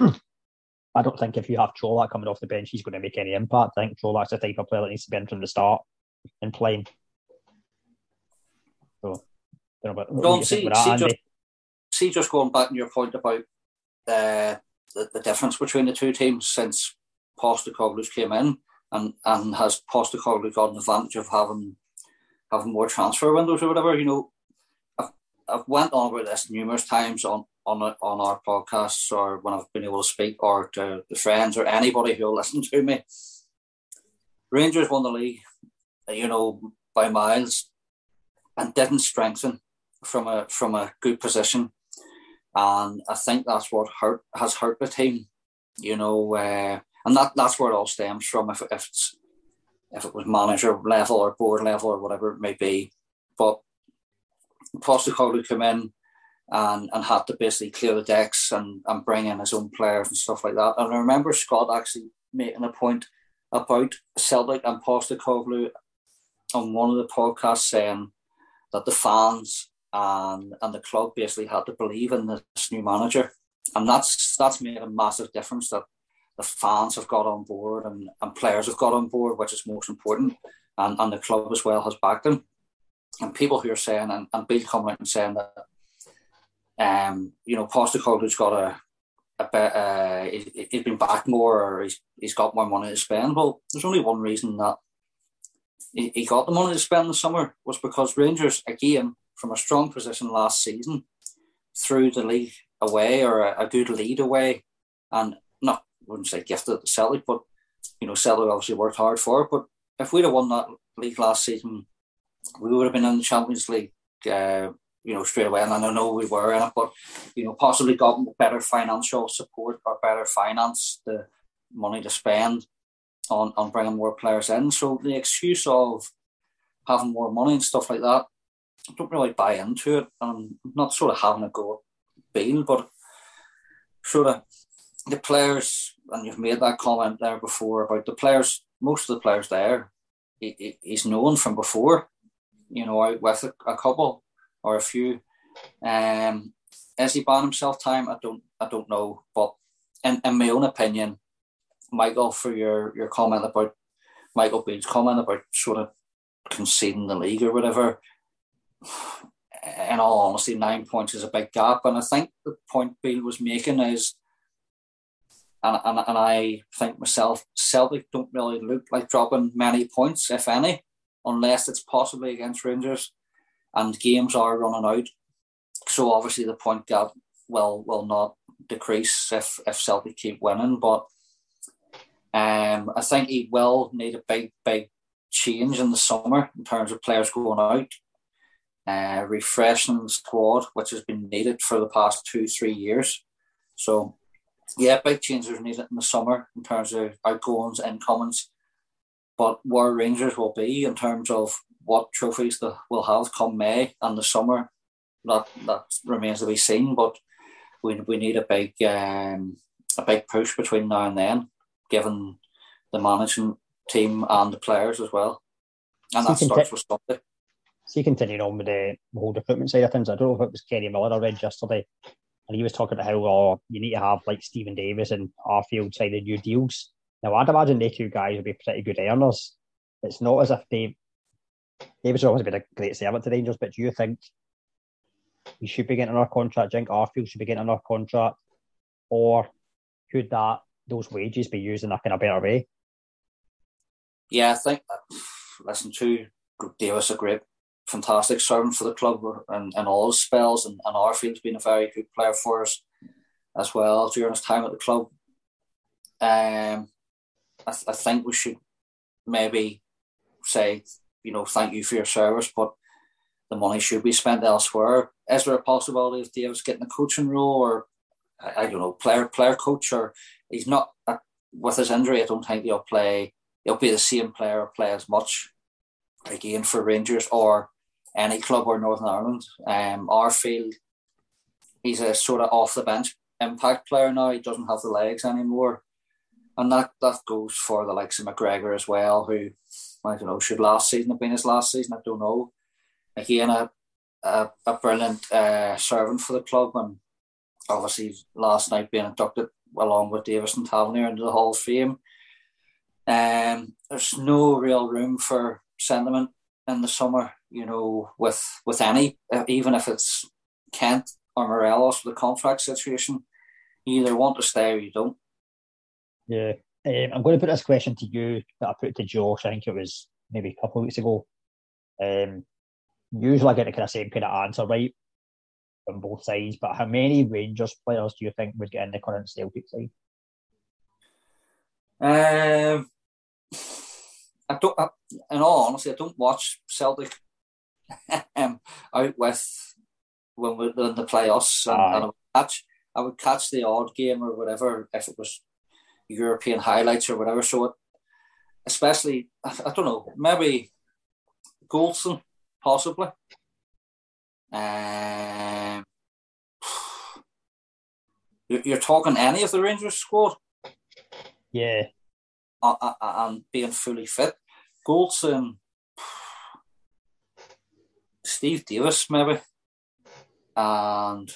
I don't think if you have Čolak coming off the bench, he's going to make any impact. I think Čolak's the type of player that needs to be in from the start and playing. So, I don't know about, see, see, just, see, just going back to your point about uh, the, the difference between the two teams since Postecoglou's came in, and and has Postecoglou got an advantage of having having more transfer windows or whatever? You know, I've, I've went on about this numerous times on on on our podcasts or when I've been able to speak or to the friends or anybody who'll listen to me. Rangers won the league, you know, by miles, and didn't strengthen from a from a good position and I think that's what hurt has hurt the team. You know, uh, and that that's where it all stems from. If if it's if it was manager level or board level or whatever it may be, but Postecoglou come in and and had to basically clear the decks and and bring in his own players and stuff like that. And I remember Scott actually making a point about Celtic and Postecoglou on one of the podcasts saying that the fans and and the club basically had to believe in this new manager, and that's that's made a massive difference that the fans have got on board and, and players have got on board, which is most important, and, and the club as well has backed them. And people who are saying and, and Beale coming out and saying that um, you know, Postecoglou's got a a bit uh, he, he's been back more or he's he's got more money to spend. Well, there's only one reason that he, he got the money to spend the summer was because Rangers again from a strong position last season through the league away or a, a good lead away, and not I wouldn't say gifted to Celtic, but you know Celtic obviously worked hard for it. But if we'd have won that league last season, we would have been in the Champions League. Uh, you know, straight away, and I know we were in it, but you know, possibly got better financial support or better finance the money to spend on on bringing more players in. So the excuse of having more money and stuff like that I don't really buy into it. I'm not sort of having a go at Beale, but sort of the players, and you've made that comment there before about the players, most of the players there, he, he's known from before, you know, out with a, a couple or a few. Um, has he banned himself time? I don't I don't know. But in, in my own opinion, Michael, for your, your comment about Michael Beale's comment about sort of conceding the league or whatever, in all honesty, nine points is a big gap. And I think the point Beale was making is, and, and, and I think myself, Celtic don't really look like dropping many points, if any, unless it's possibly against Rangers, and games are running out. So obviously the point gap will will not decrease if if Celtic keep winning, but um, I think he will need a big big change in the summer in terms of players going out uh, refreshing the squad, which has been needed for the past two, three years. So, yeah, big changes needed in the summer in terms of outgoings, and incomings. But where Rangers will be in terms of what trophies they will have come May and the summer, that that remains to be seen. But we we need a big um, a big push between now and then, given the management team and the players as well. And that starts with Sunday see, continued on with the, the whole recruitment side of things, I don't know if it was Kenny Miller I read yesterday, and he was talking about how oh, you need to have like Steven Davis and Arfield signing new deals. Now, I'd imagine they two guys would be pretty good earners. It's not as if they Davis has always been a great servant to Rangers, but do you think he should be getting another contract? Do you think Arfield should be getting another contract? Or could that those wages be used in a kind of better way? Yeah, I think listen to Davis a great fantastic servant for the club and, and all his spells. And, and Arfield's been a very good player for us as well during his time at the club. Um, I, th- I think we should maybe say, you know, thank you for your service, but the money should be spent elsewhere. Is there a possibility of Davis getting a coaching role or I, I don't know, player player coach or he's not uh, with his injury? I don't think he'll play. He'll be the same player or play as much again for Rangers or any club or Northern Ireland. Um, Arfield, he's a sort of off the bench impact player now. He doesn't have the legs anymore. And that, that goes for the likes of McGregor as well, who, I don't know, should last season have been his last season? I don't know. Again, a, a, a brilliant uh, servant for the club, and obviously last night being inducted along with Davis and Tavernier into the Hall of Fame. Um, there's no real room for sentiment in the summer you know, with with any, uh, even if it's Kent or Morelos with the contract situation, you either want to stay or you don't. Yeah, um, I'm going to put this question to you that I put to Josh. I think it was maybe a couple of weeks ago. Um, usually I get the kind of same kind of answer right from both sides, but how many Rangers players do you think would get in the current Celtic side? Um, I don't. I, in all honesty, I don't watch Celtic um, out with when we're in the playoffs, and, and I would catch I would catch the odd game or whatever if it was European highlights or whatever. So, it, especially I, I don't know, maybe Goldson possibly. Um, you're, talking any of the Rangers squad? Yeah. Uh, uh, uh and being fully fit. Goldson, Steve Davis, maybe, and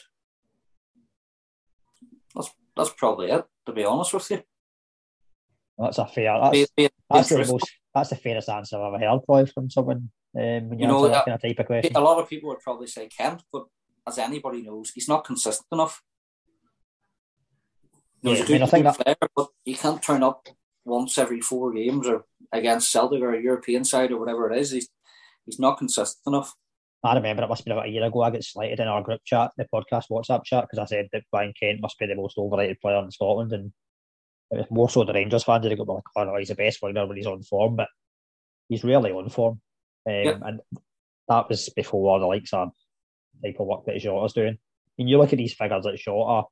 that's that's probably it. To be honest with you, that's a fair. That's, be, be that's the most. That's the fairest answer I've ever heard, probably from someone. Um, when you, you know, that kind of type of question. A lot of people would probably say Kent, but as anybody knows, he's not consistent enough. Yeah, he's a good, I mean, I think that... player, but he can't turn up once every four games or against Celtic or a European side or whatever it is. He's he's not consistent enough. I remember it must have been about a year ago. I got slighted in our group chat, the podcast WhatsApp chat, because I said that Ryan Kent must be the most overrated player in Scotland, and it was more so the Rangers fans that got like, oh no, he's the best winger when he's on form, but he's rarely on form, um, yep. and that was before the likes of type of work that Jota's doing. And you look at these figures that Jota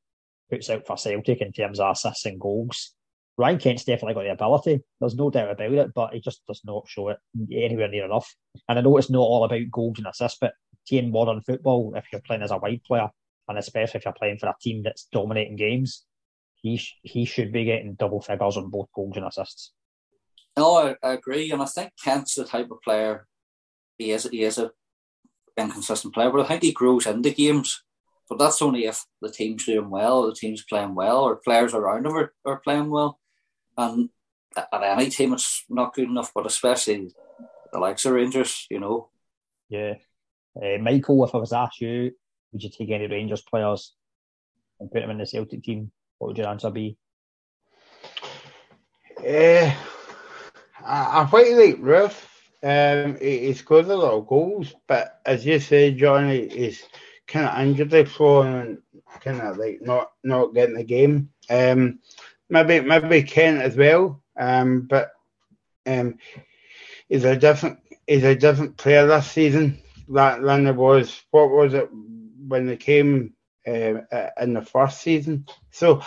puts out for Celtic in terms of assists and goals. Ryan Kent's definitely got the ability. There's no doubt about it, but he just does not show it anywhere near enough. And I know it's not all about goals and assists, but in modern football, if you're playing as a wide player, and especially if you're playing for a team that's dominating games, he sh- he should be getting double figures on both goals and assists. No, I, agree, and I think Kent's the type of player. He is he is a inconsistent player, but I think he grows into games but that's only if the team's doing well, the team's playing well, or players around him are, are playing well. And at any team, it's not good enough, but especially the likes of Rangers, you know. Yeah. Uh, Michael, if I was asked you, would you take any Rangers players and put them in the Celtic team? What would your answer be? Uh, I, I quite like Roofe. Um, he, he scored a lot of goals, but as you said, Johnny, he's kind of injury prone and kind of like not not getting the game. Um, maybe maybe Kent as well. Um, but um, he's a different he's a different player this season than, than there was. What was it when they came uh, in the first season? So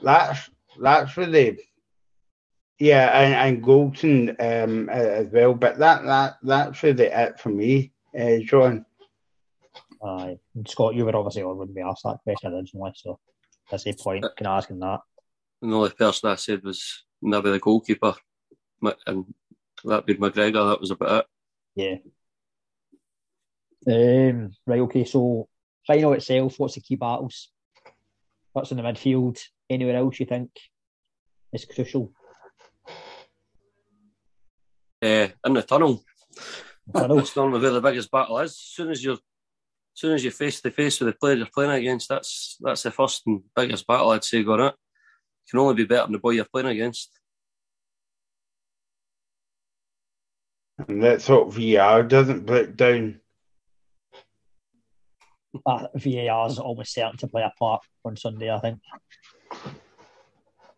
that's that's really yeah, and, and Goldson um, as well. But that that that's really it for me, uh, John. Uh, Scott, you were obviously wouldn't be asked that question originally, so that's the point. Can I ask him that? The only person I said was maybe the goalkeeper, and that being McGregor. That was about it. Yeah. Um, right. Okay. So final itself. What's the key battles? What's in the midfield? Anywhere else you think is crucial? Uh, in the tunnel. That's normally where the biggest battle is. As soon as you're, as soon as you're face to face with the player you're playing against, that's that's the first and biggest battle I'd say going it. You can only be better than the boy you're playing against. And let's hope VAR doesn't break down. Uh, VAR is almost certain to play a part on Sunday, I think.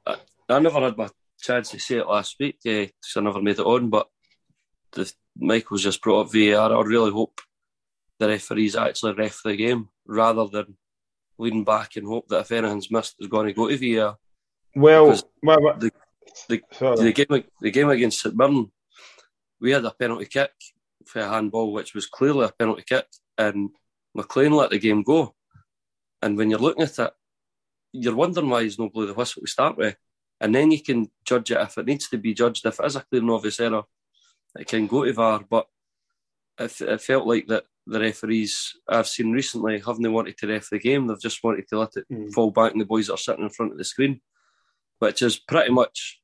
I, I never had my chance to say it last week because I never made it on, but the, Michael's just brought up VAR. I really hope the referees actually ref the game rather than leaning back and hope that if anything's missed, it's going to go to VAR. Well, well, the, the, the, game the game against St Mirren, we had a penalty kick for a handball, which was clearly a penalty kick, and McLean let the game go. And when you're looking at it, you're wondering why he's not blew the whistle to start with. And then you can judge it if it needs to be judged. If it is a clear and obvious error, it can go to VAR. But it, it felt like that the referees I've seen recently haven't wanted to ref the game. They've just wanted to let it mm. fall back on the boys that are sitting in front of the screen, which is pretty much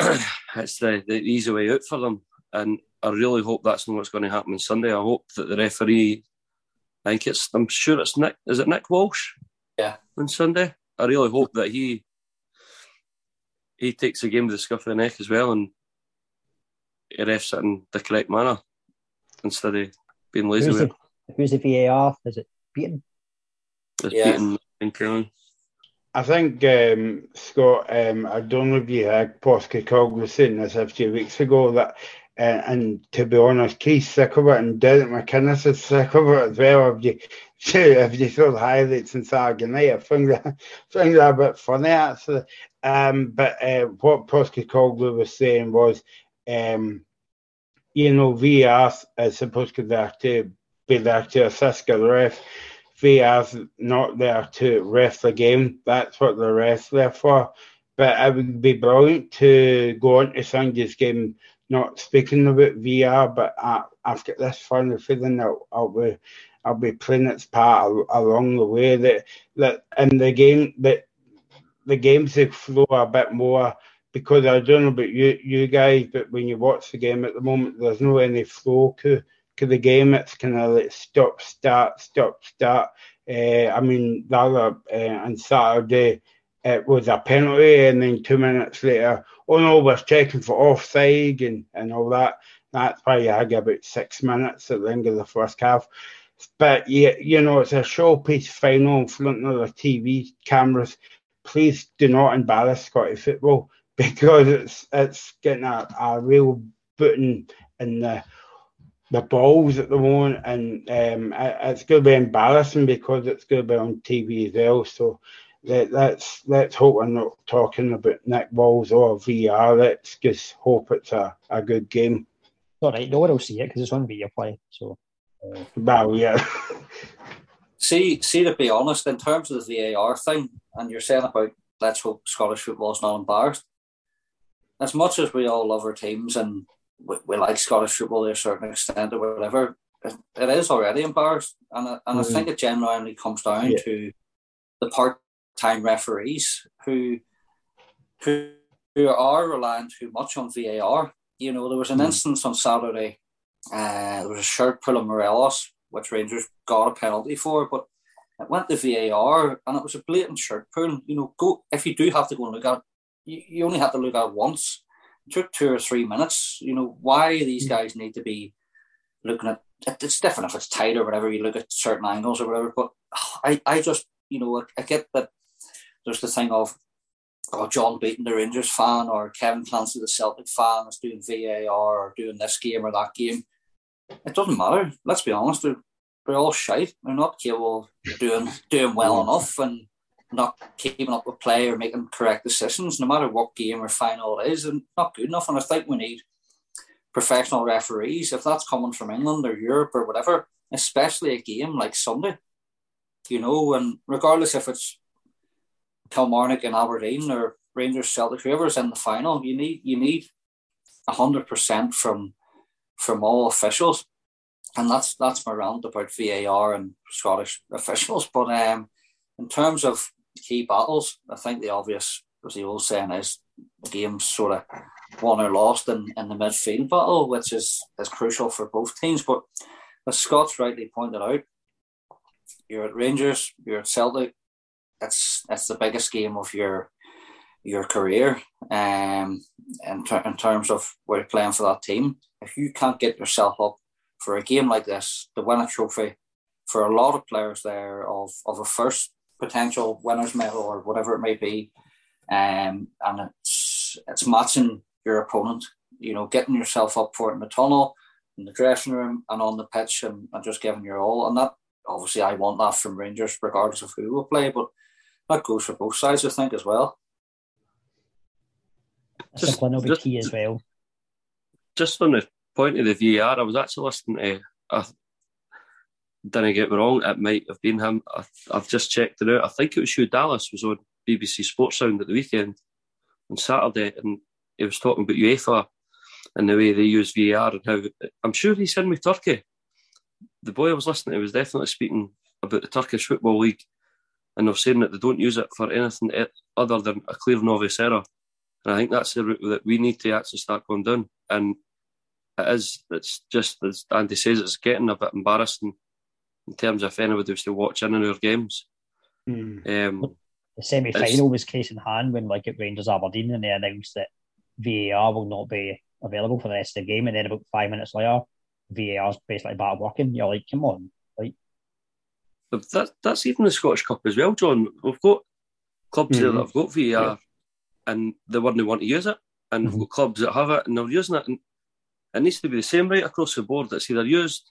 it's the, the easy way out for them. And I really hope that's not what's going to happen on Sunday. I hope that the referee, I think it's, I'm sure it's Nick, is it Nick Walsh? Yeah. On Sunday. I really hope that he he takes the game to the scuff of the neck as well and he refs it in the correct manner instead of being lazy who's with the, Who's the VAR? Is it Beaton? It's yeah. Beaton and I think um, Scott, um, I don't know if you heard Postecoglou saying this a few weeks ago that, uh, and to be honest, Keith's sick of it, and Derek McInnes is sick of it as well. If you if you saw the highlights in Saturday night, I think a bit funny actually. Um, but uh, what Postecoglou was saying was, um, you know, VAR is supposed to be there to be there to assist the ref VAR's not there to ref the game. That's what the ref's there for. But it would be brilliant to go on to Sunday's game not speaking about VR, but I, have got this funny feeling that I'll be I'll be playing its part along the way. That that in the game that the games they flow a bit more because I don't know about you you guys, but when you watch the game at the moment, there's no any flow to to the game. It's kind of like stop, start, stop, start. Uh, I mean, the other uh, on Saturday, it was a penalty, and then two minutes later, oh no, we're checking for offside and, and all that. That's why you had about six minutes at the end of the first half. But yeah, you know, it's a showpiece final in front of the TV cameras. Please do not embarrass Scottish football because it's it's getting a, a real booting in the the balls at the moment, and um, it's going to be embarrassing because it's going to be on TV as well. So let, let's let's hope we're not talking about Nick Balls or VR. Let's just hope it's a, a good game. All right, no one will see it because it's on Viaplay. So, uh, well, yeah. see, see, to be honest, in terms of the VAR thing, and you're saying about let's hope Scottish football is not embarrassed. As much as we all love our teams and we, we like Scottish football to a certain extent or whatever. it is already embarrassed, and I, and mm. I think it generally comes down yeah. to the part-time referees who who who are relying too much on VAR. You know, there was an mm. instance on Saturday. Uh, there was a shirt pull of Morelos, which Rangers got a penalty for, but it went to VAR, and it was a blatant shirt pull. You know, go if you do have to go and look at it, you, you only have to look at it once. Took two or three minutes. You know, why these mm. guys need to be looking at it's different if it's tight or whatever. You look at certain angles or whatever. But I, I just, you know, I, I get that there's the thing of oh, John Beaton, the Rangers fan, or Kevin Clancy, the Celtic fan, is doing VAR or doing this game or that game. It doesn't matter. Let's be honest. They're, they're all shite. They're not capable of doing doing well enough and not keeping up with play or making correct decisions, no matter what game or final it is, and not good enough. And I think we need professional referees, if that's coming from England or Europe or whatever, especially a game like Sunday, you know, and regardless if it's Kilmarnock and Aberdeen or Rangers Celtic, whoever's in the final, you need you need hundred percent from from all officials. And that's that's my rant about VAR and Scottish officials. But um, in terms of key battles, I think the obvious, as the old saying is, the game's sort of won or lost in, in the midfield battle, which is, is crucial for both teams. But as Scott's rightly pointed out, you're at Rangers, you're at Celtic. That's it's the biggest game of your your career, um, in, ter- in terms of where you're playing for that team. If you can't get yourself up for a game like this to win a trophy, for a lot of players there of of a first potential winners medal or whatever it may be, um, and it's it's matching your opponent. You know, getting yourself up for it in the tunnel, in the dressing room, and on the pitch, and, and just giving your all. And that obviously, I want that from Rangers, regardless of who will play. But that goes for both sides, I think, as well. Just, will be just, key as well. Just on the point of the VAR, I was actually listening to. Uh, didn't get me wrong, it might have been him. I, have just checked it out. I think it was Hugh Dallas was on BBC Sports Sound at the weekend on Saturday, and he was talking about UEFA and the way they use VAR and how I'm sure he's in with Turkey. The boy I was listening to was definitely speaking about the Turkish Football League, and they're saying that they don't use it for anything other than a clear novice error. And I think that's the route that we need to actually start going down. And it is, it's just, as Andy says, it's getting a bit embarrassing in terms of if anybody was to watch in on our games. Mm. Um, the semi final was case in hand when like it Rangers Aberdeen and they announced that VAR will not be available for the rest of the game. And then about five minutes later, VAR's basically back working. You're like, come on. Like, that, that's even the Scottish Cup as well, John. We've got clubs mm-hmm. that have got VAR yeah. and they wouldn't want to use it. And mm-hmm. we've got clubs that have it and they're using it. And it needs to be the same right across the board. It's either used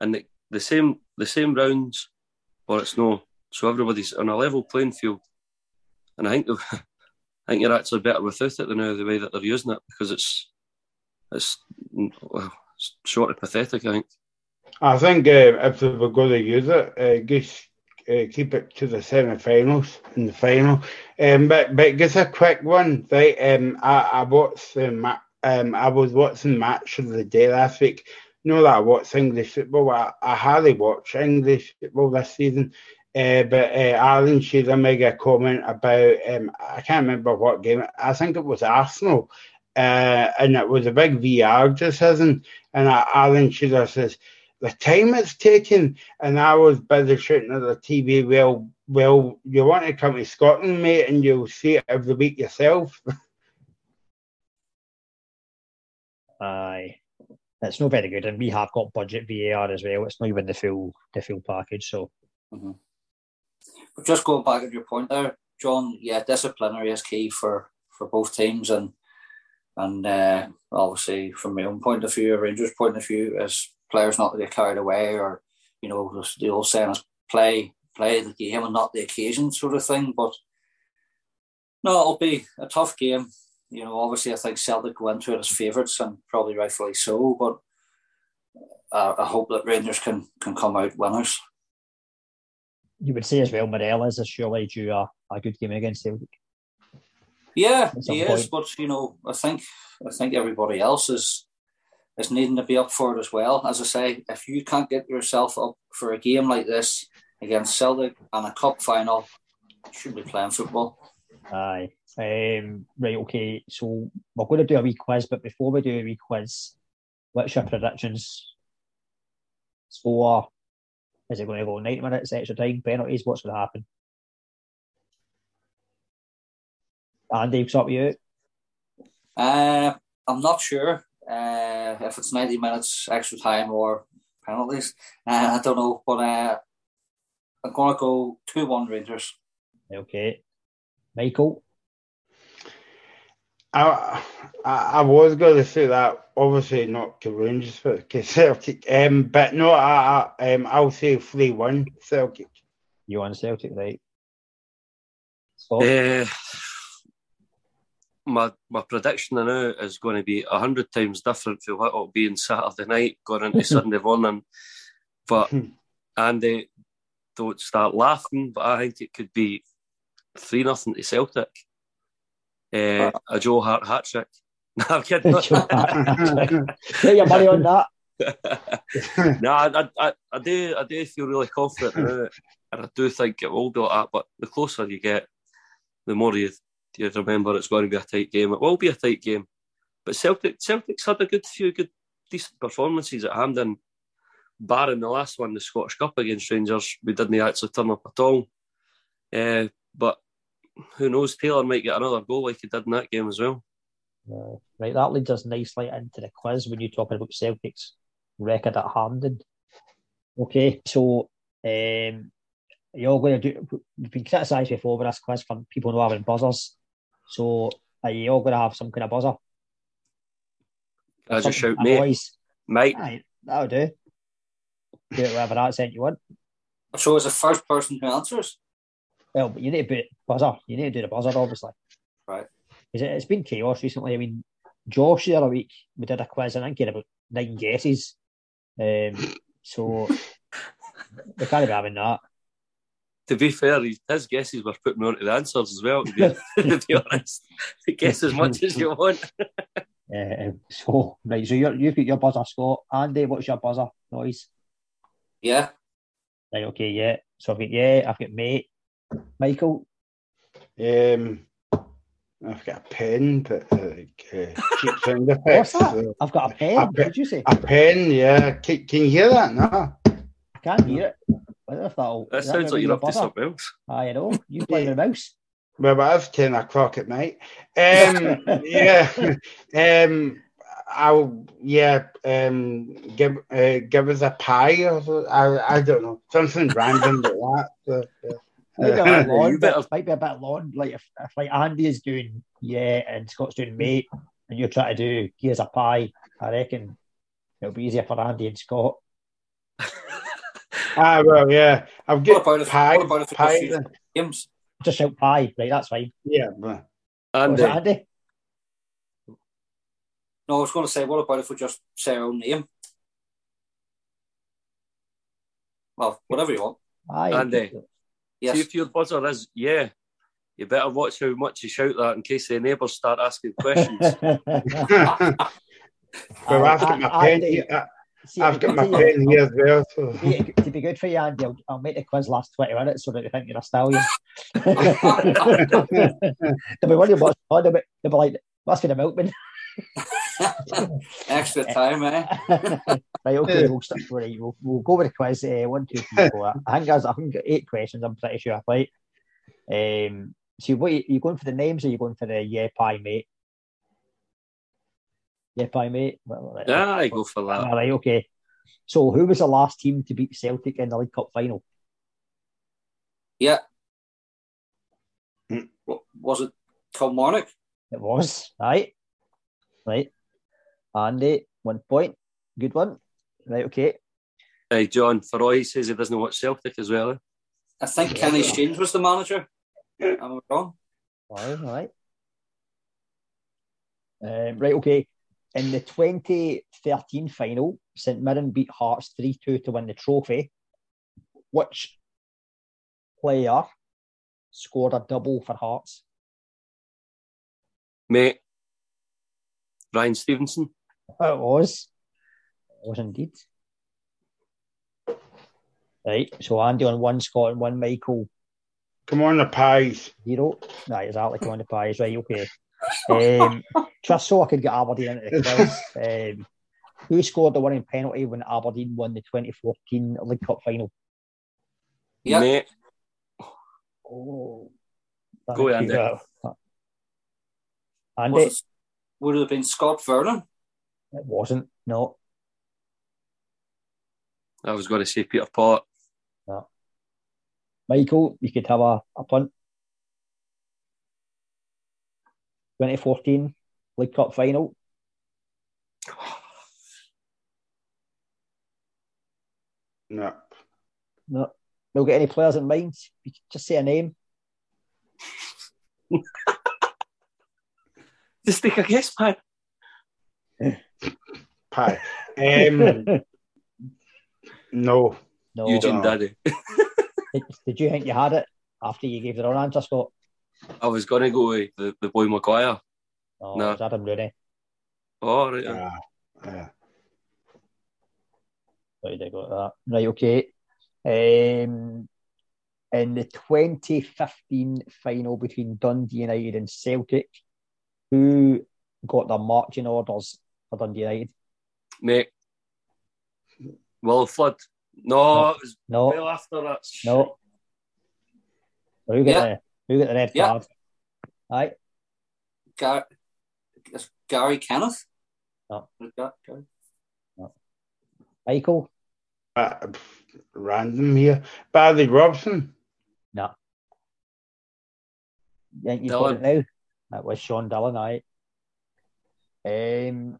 and the, the same the same rounds or it's no. So everybody's on a level playing field. And I think I think you're actually better without it than now the way that they're using it because it's it's, well, it's sort of pathetic. I think. I think uh, if they were going to use it, uh, just uh, keep it to the semi-finals and the final. Um, but but just a quick one, right? Um, I, I watched the ma- um, I was watching match of the day last week. Know that I watch English football. I, I hardly watch English football this season. Uh, but uh, Alan Shearer made a comment about um, I can't remember what game. I think it was Arsenal, uh, and it was a big VAR decision. And uh, Alan Shearer says the time it's taken, and I was busy shooting at the TV. Well, well, you want to come to Scotland, mate, and you'll see it every week yourself. Aye, it's not very good, and we have got budget VAR as well. It's not even the full the full package, so. Mm-hmm. Just going back to your point there, John, yeah, disciplinary is key for, for both teams, and and uh, obviously from my own point of view, Rangers' point of view, as players not to get carried away, or you know, the old saying is play play the game and not the occasion, sort of thing. But no, it'll be a tough game. You know, obviously, I think Celtic go into it as favourites, and probably rightfully so. But uh, I hope that Rangers can can come out winners you would say as well, Morelos is surely due a, a good game against Celtic. Yeah, he point. is, but you know, I think I think everybody else is is needing to be up for it as well. As I say, if you can't get yourself up for a game like this against Celtic and a cup final, you should be playing football. Aye. Um, right, okay. So we're going to do a wee quiz, but before we do a wee quiz, what's your predictions? Score? Is it going to go 90 minutes, extra time, penalties? What's going to happen? Andy, what's up with you? Uh, I'm not sure uh, if it's 90 minutes extra time or penalties. Uh, I don't know, but uh, I'm going to go 2 1 Rangers. Okay. Michael? I, I, I was going to say that, obviously not to Rangers, but to Celtic. Um, but no, I, I, um, I'll say 3 1 Celtic. You want Celtic, right? Uh, my my prediction now is going to be a hundred times different from what it'll be on Saturday night going into Sunday morning. But Andy, don't start laughing. But I think it could be three nothing to Celtic. Uh, a Joe Hart hat trick. No, I'm kidding. Get your money on that. no, I, I, I do I do feel really confident now, and I do think it will do that. But the closer you get, the more you you remember it's going to be a tight game. It will be a tight game, but Celtic Celtic's had a good few good decent performances at Hampden. Barring the last one, the Scottish Cup against Rangers, we didn't actually turn up at all. Uh, but who knows? Taylor might get another goal like he did in that game as well. Uh, right, that leads us nicely into the quiz when you're talking about Celtic's record at Hampden. Okay, so um, you're going to do. We've been criticised before with this quiz for people not having buzzers. So are you all going to have some kind of buzzer? I just shout, mate, mate. Aye, that'll do. Do it whatever accent you want. So it's the first person who answers. Well, but you need to put buzzer. You need to do the buzzer, obviously. Right. It, it's been chaos recently. I mean, Josh the other week we did a quiz and I think he had about nine guesses. Um, so we can't be having that. To be fair, his guesses were putting me on to the answers as well. To be, to be honest, guess as much as you want. uh, so right, so you're, you've got your buzzer, Scott. Andy, what's your buzzer noise? Yeah. Right, okay, yeah. So I've got yeah, I've got mate. Michael. Um, I've got a pen, but uh, like, uh, cheap sound What's that? I've got a pen. A What pe- did you say? A pen, yeah. Can, can you hear that? No. I can't hear it. I don't know if that'll. That sounds like you're your up to buzzer? something else. I know. You play with a mouse. Well, but it's 10 o'clock at night. Um, yeah. Um, I'll, yeah, um, give, uh, give us a pie or so. I, I don't know. Something random like that. So, yeah. Might be a bit long, but might be a bit long. Like if, if like Andy is doing yeah and Scott's doing mate, and you're trying to do here's a pie, I reckon it'll be easier for Andy and Scott. Ah, well, yeah. I'll What get about if, pie. what about if pie then. games? Just shout pie, right? That's fine. Yeah, but Was And it Andy? No, I was going to say, what about if we just say our own name? Well, whatever you want. Aye. Andy. See if your buzzer is yeah, you better watch how much you shout that in case the neighbours start asking questions. well, I've got my pen Andy, here. See, I've to got my be good pen for here you- as well. So. To be, to be good for you, Andy, I'll, I'll make the quiz last 20 minutes so that they think you're a stallion. they'll be wondering what's on, they'll be, they'll be like, must be the milkman. Extra time, eh? right, okay, we'll, start, right, we'll, we'll go with the quiz. Uh, one, two, three, four. I think there's I think eight questions. I'm pretty sure. Right. Um. So, what you, you going for the names, or are you going for the yeah pie mate? Yeah pie mate. Yeah, I go for that. All right. Okay. So, who was the last team to beat Celtic in the League Cup final? Yeah. Was it Kilmarnock? It was right. Right. Andy, one point. Good one. Right. Okay. Hey, John Farroy says he doesn't watch Celtic as well. eh? I think Yeah. Kenny Staines was the manager. Am I wrong? All right, all right. Um, right, okay. In the 2013 final, St Mirren beat Hearts 3 2 to win the trophy. Which player scored a double for Hearts? Mate, Ryan Stevenson. It was. It was indeed. Right, so Andy on one, Scott on one, Michael Come on, the pies. zero. Right, exactly. Come on the pies. Right, okay. Um, just so I could get Aberdeen into the quiz. Um, who scored the winning penalty when Aberdeen won the 2014 League Cup final? Yeah. Mate, Oh, Go, Andy. Andy, it- would it have been Scott Vernon? It wasn't. No, I was going to say Peter Pott. Michael, you could have a, a punt. 2014 League Cup final. No. No, no get any players in mind. You could just say a name. Just take a guess, man. Pie. Um, no. no. Eugene no. Daddy. Did, did you think you had it after you gave the wrong answer, Scott? I was going to go with the, the boy Maguire. No, No. it was Adam Rooney. Oh, right. Ah, yeah. What did I got that? Right, okay. Um, in the 2015 final between Dundee United and Celtic, who got the marching orders for Dundee United? Mate. Will Flood. No, No. it was No, well after that. no. Who got Yeah. the who got the red Yeah. card? Aye, Gar- Gary Kenneth? No. Gar- Gary? Michael. Uh, random here. Barry Robson. No. You think you've got it now? That was Sean Dillon, aye. Um,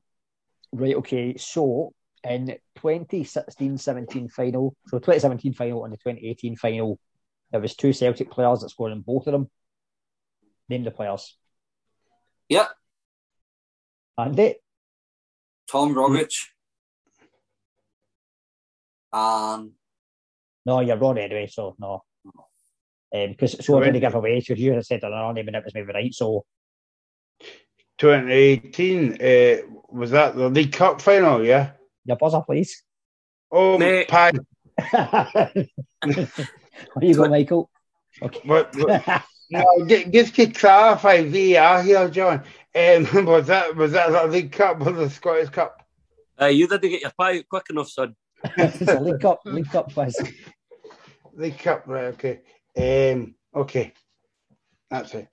right, okay. So in 2016-17 final, so 2017 final and the 2018 final, there was two Celtic players that scored in both of them. Name the players. Yeah. Andy? Tom Rogic. And No, you're wrong anyway, so no. Um, because so I'm going to give away, because you had said another name and it was maybe right, so 2018. Uh, was that the League Cup final? Yeah. your buzzer, please. Oh, Mate. pie. there you go, Michael. Okay. What, what, no, ju- just to clarify VAR here, John. Um, was that was that the League Cup or the Scottish Cup? Uh, you didn't get your pie quick enough, son. it's a League Cup, League Cup quiz. League Cup, right? Okay. Um, okay. That's it.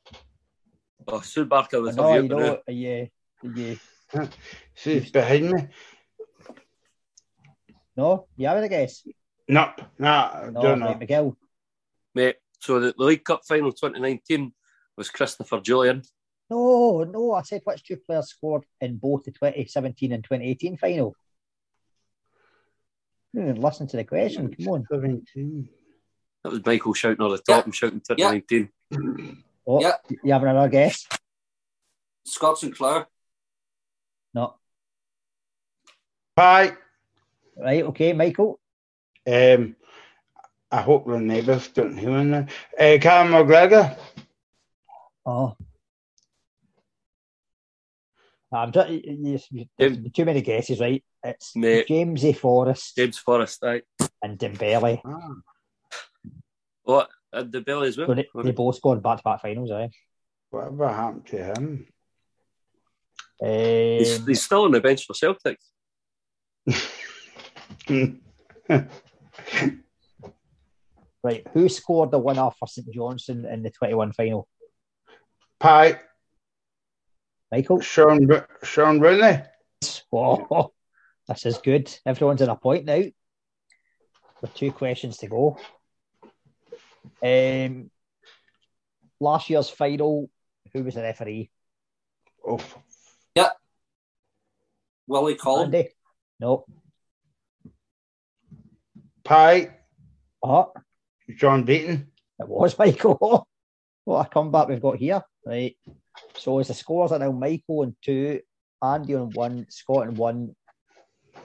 Oh, Sue Barker was No, a you view know, are you, are She's behind me. no, you having a guess? Nope. Nah, I No, don't know. right, Miguel. mate. So the, the League Cup final 2019 was Christopher Jullien. No, no, I said which two players scored in both the 2017 and 2018 final. You listen to the question, come on. 17. That was Michael shouting on the top Yeah. and shouting 2019. Oh, Yeah. You having another guess? Scott Sinclair. No. Pie. Right, okay, Michael. Um, I hope the neighbours don't hear me now. Uh, Callum McGregor. Oh. I'm just, you, you, too many guesses, right? It's Mate. James A. Forrest James Forrest, right? and Dembele. Ah, What? And the Billy as well. So they, they both scored back-to-back finals, eh? whatever happened to him? He's, Um, he's still on the bench for Celtic. right, who scored the winner for St Johnstone in the 21 final? Pie. Michael? Shaun, Shaun Rooney. Oh, this is good. Everyone's in a point now. With two questions to go. Um, last year's final, who was the referee? Oh, yeah, Willie Collum. Andy? No. Pie. Uh-huh. John Beaton. It was Michael. what a comeback we've got here. Right. So as the scores are now Michael on two, Andy on one, Scott on one.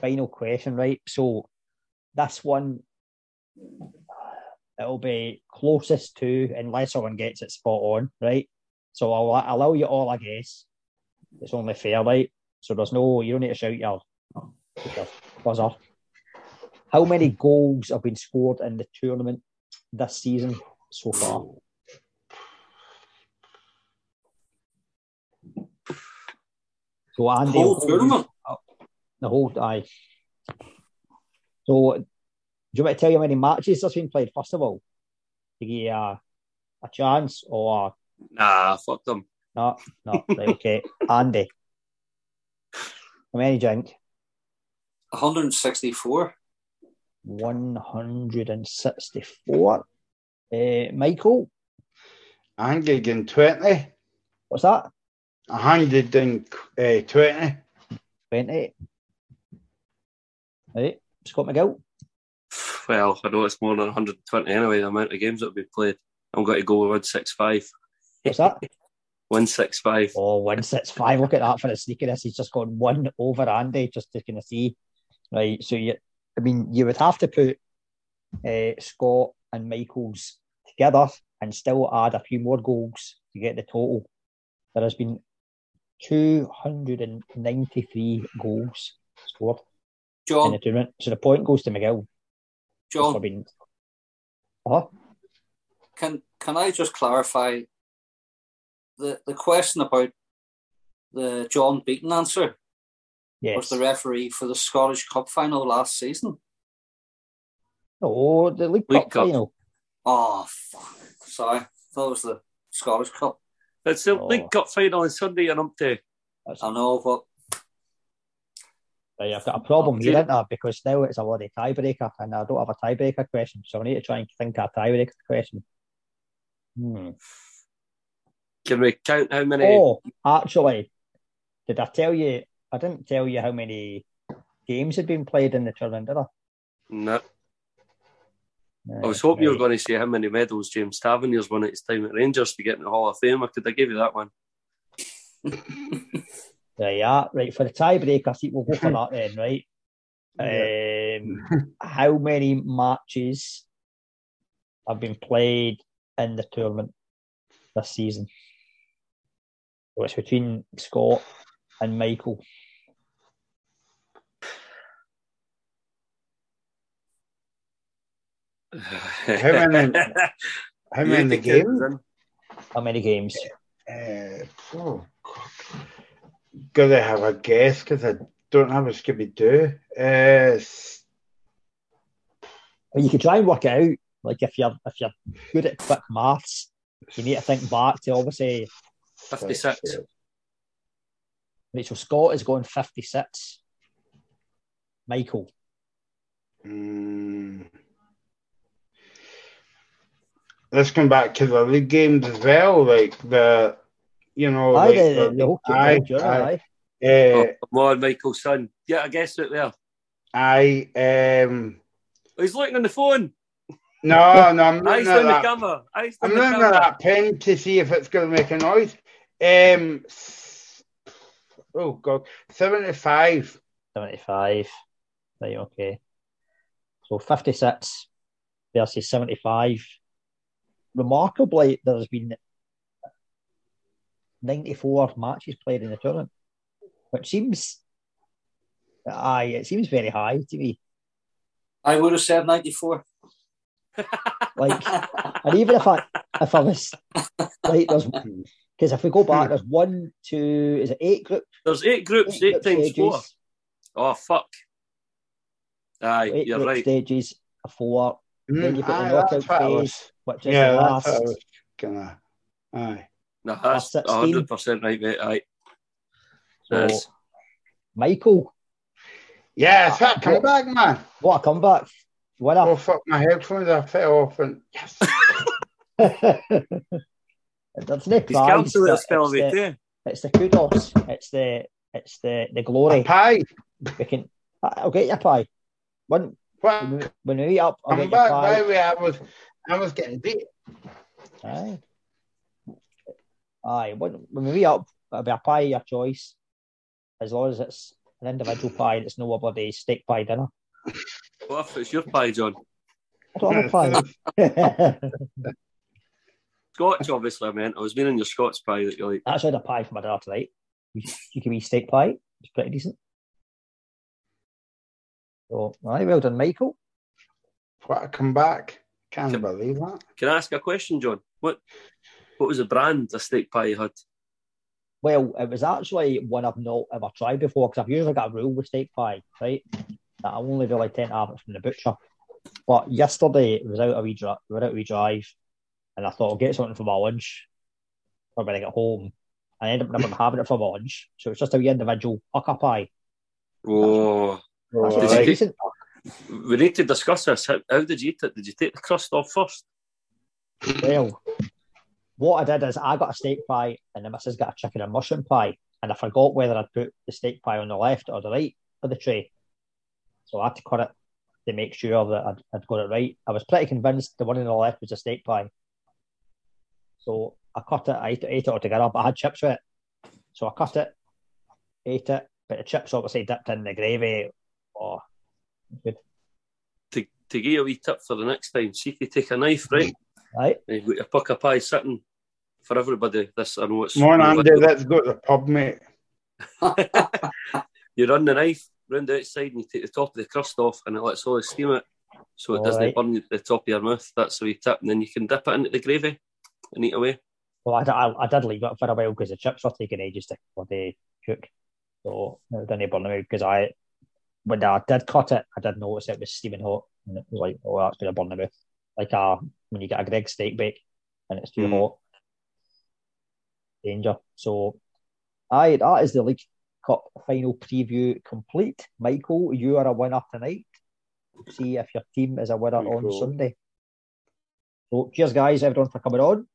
Final question, right? So this one it'll be closest to unless someone gets it spot on, right? So I'll allow you all I guess. It's only fair, right? So there's no you don't need to shout your, your buzzer. How many goals have been scored in the tournament this season so far? So Andy, Whole tournament. Oh, the whole aye. So, do you want me to tell you how many matches there's been played first of all? To give you a, a chance, or Nah, fuck them. no? No, right, okay. Andy, how many drink? 164. 164. Uh, Michael, Andy getting 20. what's that? 120. 20. Right, Scott McGill. Well, I know it's more than 120 anyway, the amount of games that have been played. I'm going to go with 165. What's that? 165. Oh, 165. Look at that for the sneakiness. He's just gone one over Andy, just to kind of see. Right, so you, I mean, you would have to put uh, Scott and Michael's together and still add a few more goals to get the total. There has been 293 goals scored in the tournament. So the point goes to McGill. For John, being. Uh-huh. can can I just clarify the the question about the John Beaton answer? Yes. Was the referee for the Scottish Cup final last season? Oh, the League, League Cup, Cup. final. Oh, fuck. Sorry. thought it was the Scottish Cup. It's the Oh. League Cup final on Sunday, and I'm to. I know, but right, I've got a problem here, dear. isn't I? Because now it's a bloody tiebreaker, and I don't have a tiebreaker question, so I need to try and think of a tiebreaker question. Hmm. Can we count how many? Oh, actually, did I tell you? I didn't tell you how many games had been played in the tournament, did I? No. I was hoping you were going to say how many medals James Tavernier's won at his time at Rangers to get in the Hall of Fame. I could have give you that one. There you are. Right, for the tiebreaker, I think we'll go for that then, right? Um, how many matches have been played in the tournament this season? So it's between Scott and Michael. How many- How many need games? How many games? Uh, oh, God. Gotta have a guess because I don't have a Scooby Doo. Uh, s- Well, you could try and work it out. Like if you're if you're good at quick maths, you need to think back to obviously. 56. Rachel Scott is going fifty six. Michael, Mm. Let's come back to the league games as well, like the, you know, aye, like the, the, the aye, aye. aye. Uh, Oh, come on, Michael, son. Yeah, I guess it there. I um He's looking on the phone. no no I'm Eyes looking at on the that. camera. Eyes on I'm the looking at that pen to see if it's going to make a noise. Um, oh god, seventy five. 75. Right, okay. So 56 versus 75. Remarkably, there's been 94 matches played in the tournament, which seems, aye, it seems very high to me. I would have said 94. Like, and even if I, if I was, like, there's, because if we go back, there's one, two, is it eight group? There's eight groups, eight, group times four. Oh, fuck. Aye, Eight you're right. stages, a four, then mm, you've got Aye, the knockout that's what phase, which is Yeah, the that's last. what I was gonna. Aye. No, that's That's 16. 100% right, mate. Aye. So, Yes. Michael, Yes, that come back, man. what a comeback. Winner. Oh fuck, my headphones are fell off, and yes. That's no He's prize. cancelled but a of it's, it, the, eh? it's the kudos. It's the it's the the glory. Pie. We can. I'll get your pie. When What? when we, when we up, I'll Come get your back. pie. By the way, I was, I was getting beat. Aye. Aye. When, when we meet up, it'll be a pie of your choice, as long as it's an individual pie. and It's no a bloody steak pie dinner. What if it's your pie, John? I don't have a pie. Scotch, obviously, I meant. I was meaning your Scots pie that you like. That's had a pie for my dinner tonight. You, you can eat steak pie. It's pretty decent. So, aye, well done, Michael. What a comeback. Can't Can- believe that. Can I ask a question, John? What what was the brand the steak pie you had? Well, it was actually one I've not ever tried before because I've usually got a rule with steak pie, right? That I only really tend to have it from the butcher. But yesterday it was out a wee dri- we were out a wee drive, and I thought I'll get something for my lunch or when I get home. I ended up never having it for my lunch, so it's just a wee individual Pukka pie. Oh, That's you right. decent. we need to discuss this. How, how did you eat it? Did you take the crust off first? Well, what I did is I got a steak pie and the missus got a chicken and mushroom pie, and I forgot whether I'd put the steak pie on the left or the right of the tray. So I had to cut it to make sure that I'd, I'd got it right. I was pretty convinced the one on the left was a steak pie. So I cut it, I ate it, ate it all together, but I had chips with it. So I cut it, ate it, but the chips obviously dipped in the gravy. Oh, good. To, to give you a wee tip for the next time, see if you take a knife, right? Right? You've got your Pukka pie sitting for everybody. This I know it's Come on, Andy, let's go to the pub, mate. you run the knife round the outside and you take the top of the crust off and it lets all the steam out so it doesn't Alright. burn the top of your mouth. That's the wee tip. And then you can dip it into the gravy and eat away. Well, I, I, I did leave it for a while because the chips were taking ages to bloody cook. So it didn't burn them out because I, when I did cut it, I did notice it was steaming hot and it was like, oh, that's going to burn them out. Like a when you get a Greg steak bake and it's too Mm. hot. Danger. So, aye, that is the League Cup final preview complete. Michael, you are a winner tonight. See if your team is a winner Very on cool. Sunday. So, cheers, guys, everyone, for coming on.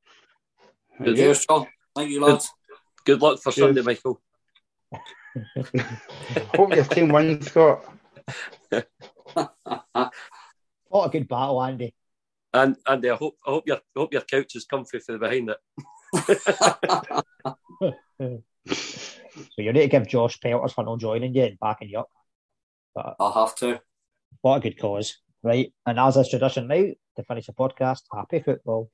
Good. Cheers, John. Thank you, lads. Good luck for Cheers. Sunday, Michael. Hope your team wins, Scott. What a good battle, Andy. And Andy, I hope I hope your I hope your couch is comfy for the behind it. So you need to give Josh Pelters for not joining you and backing you up. But I'll have to. what a good cause, right? And as is tradition now, to finish the podcast, happy football.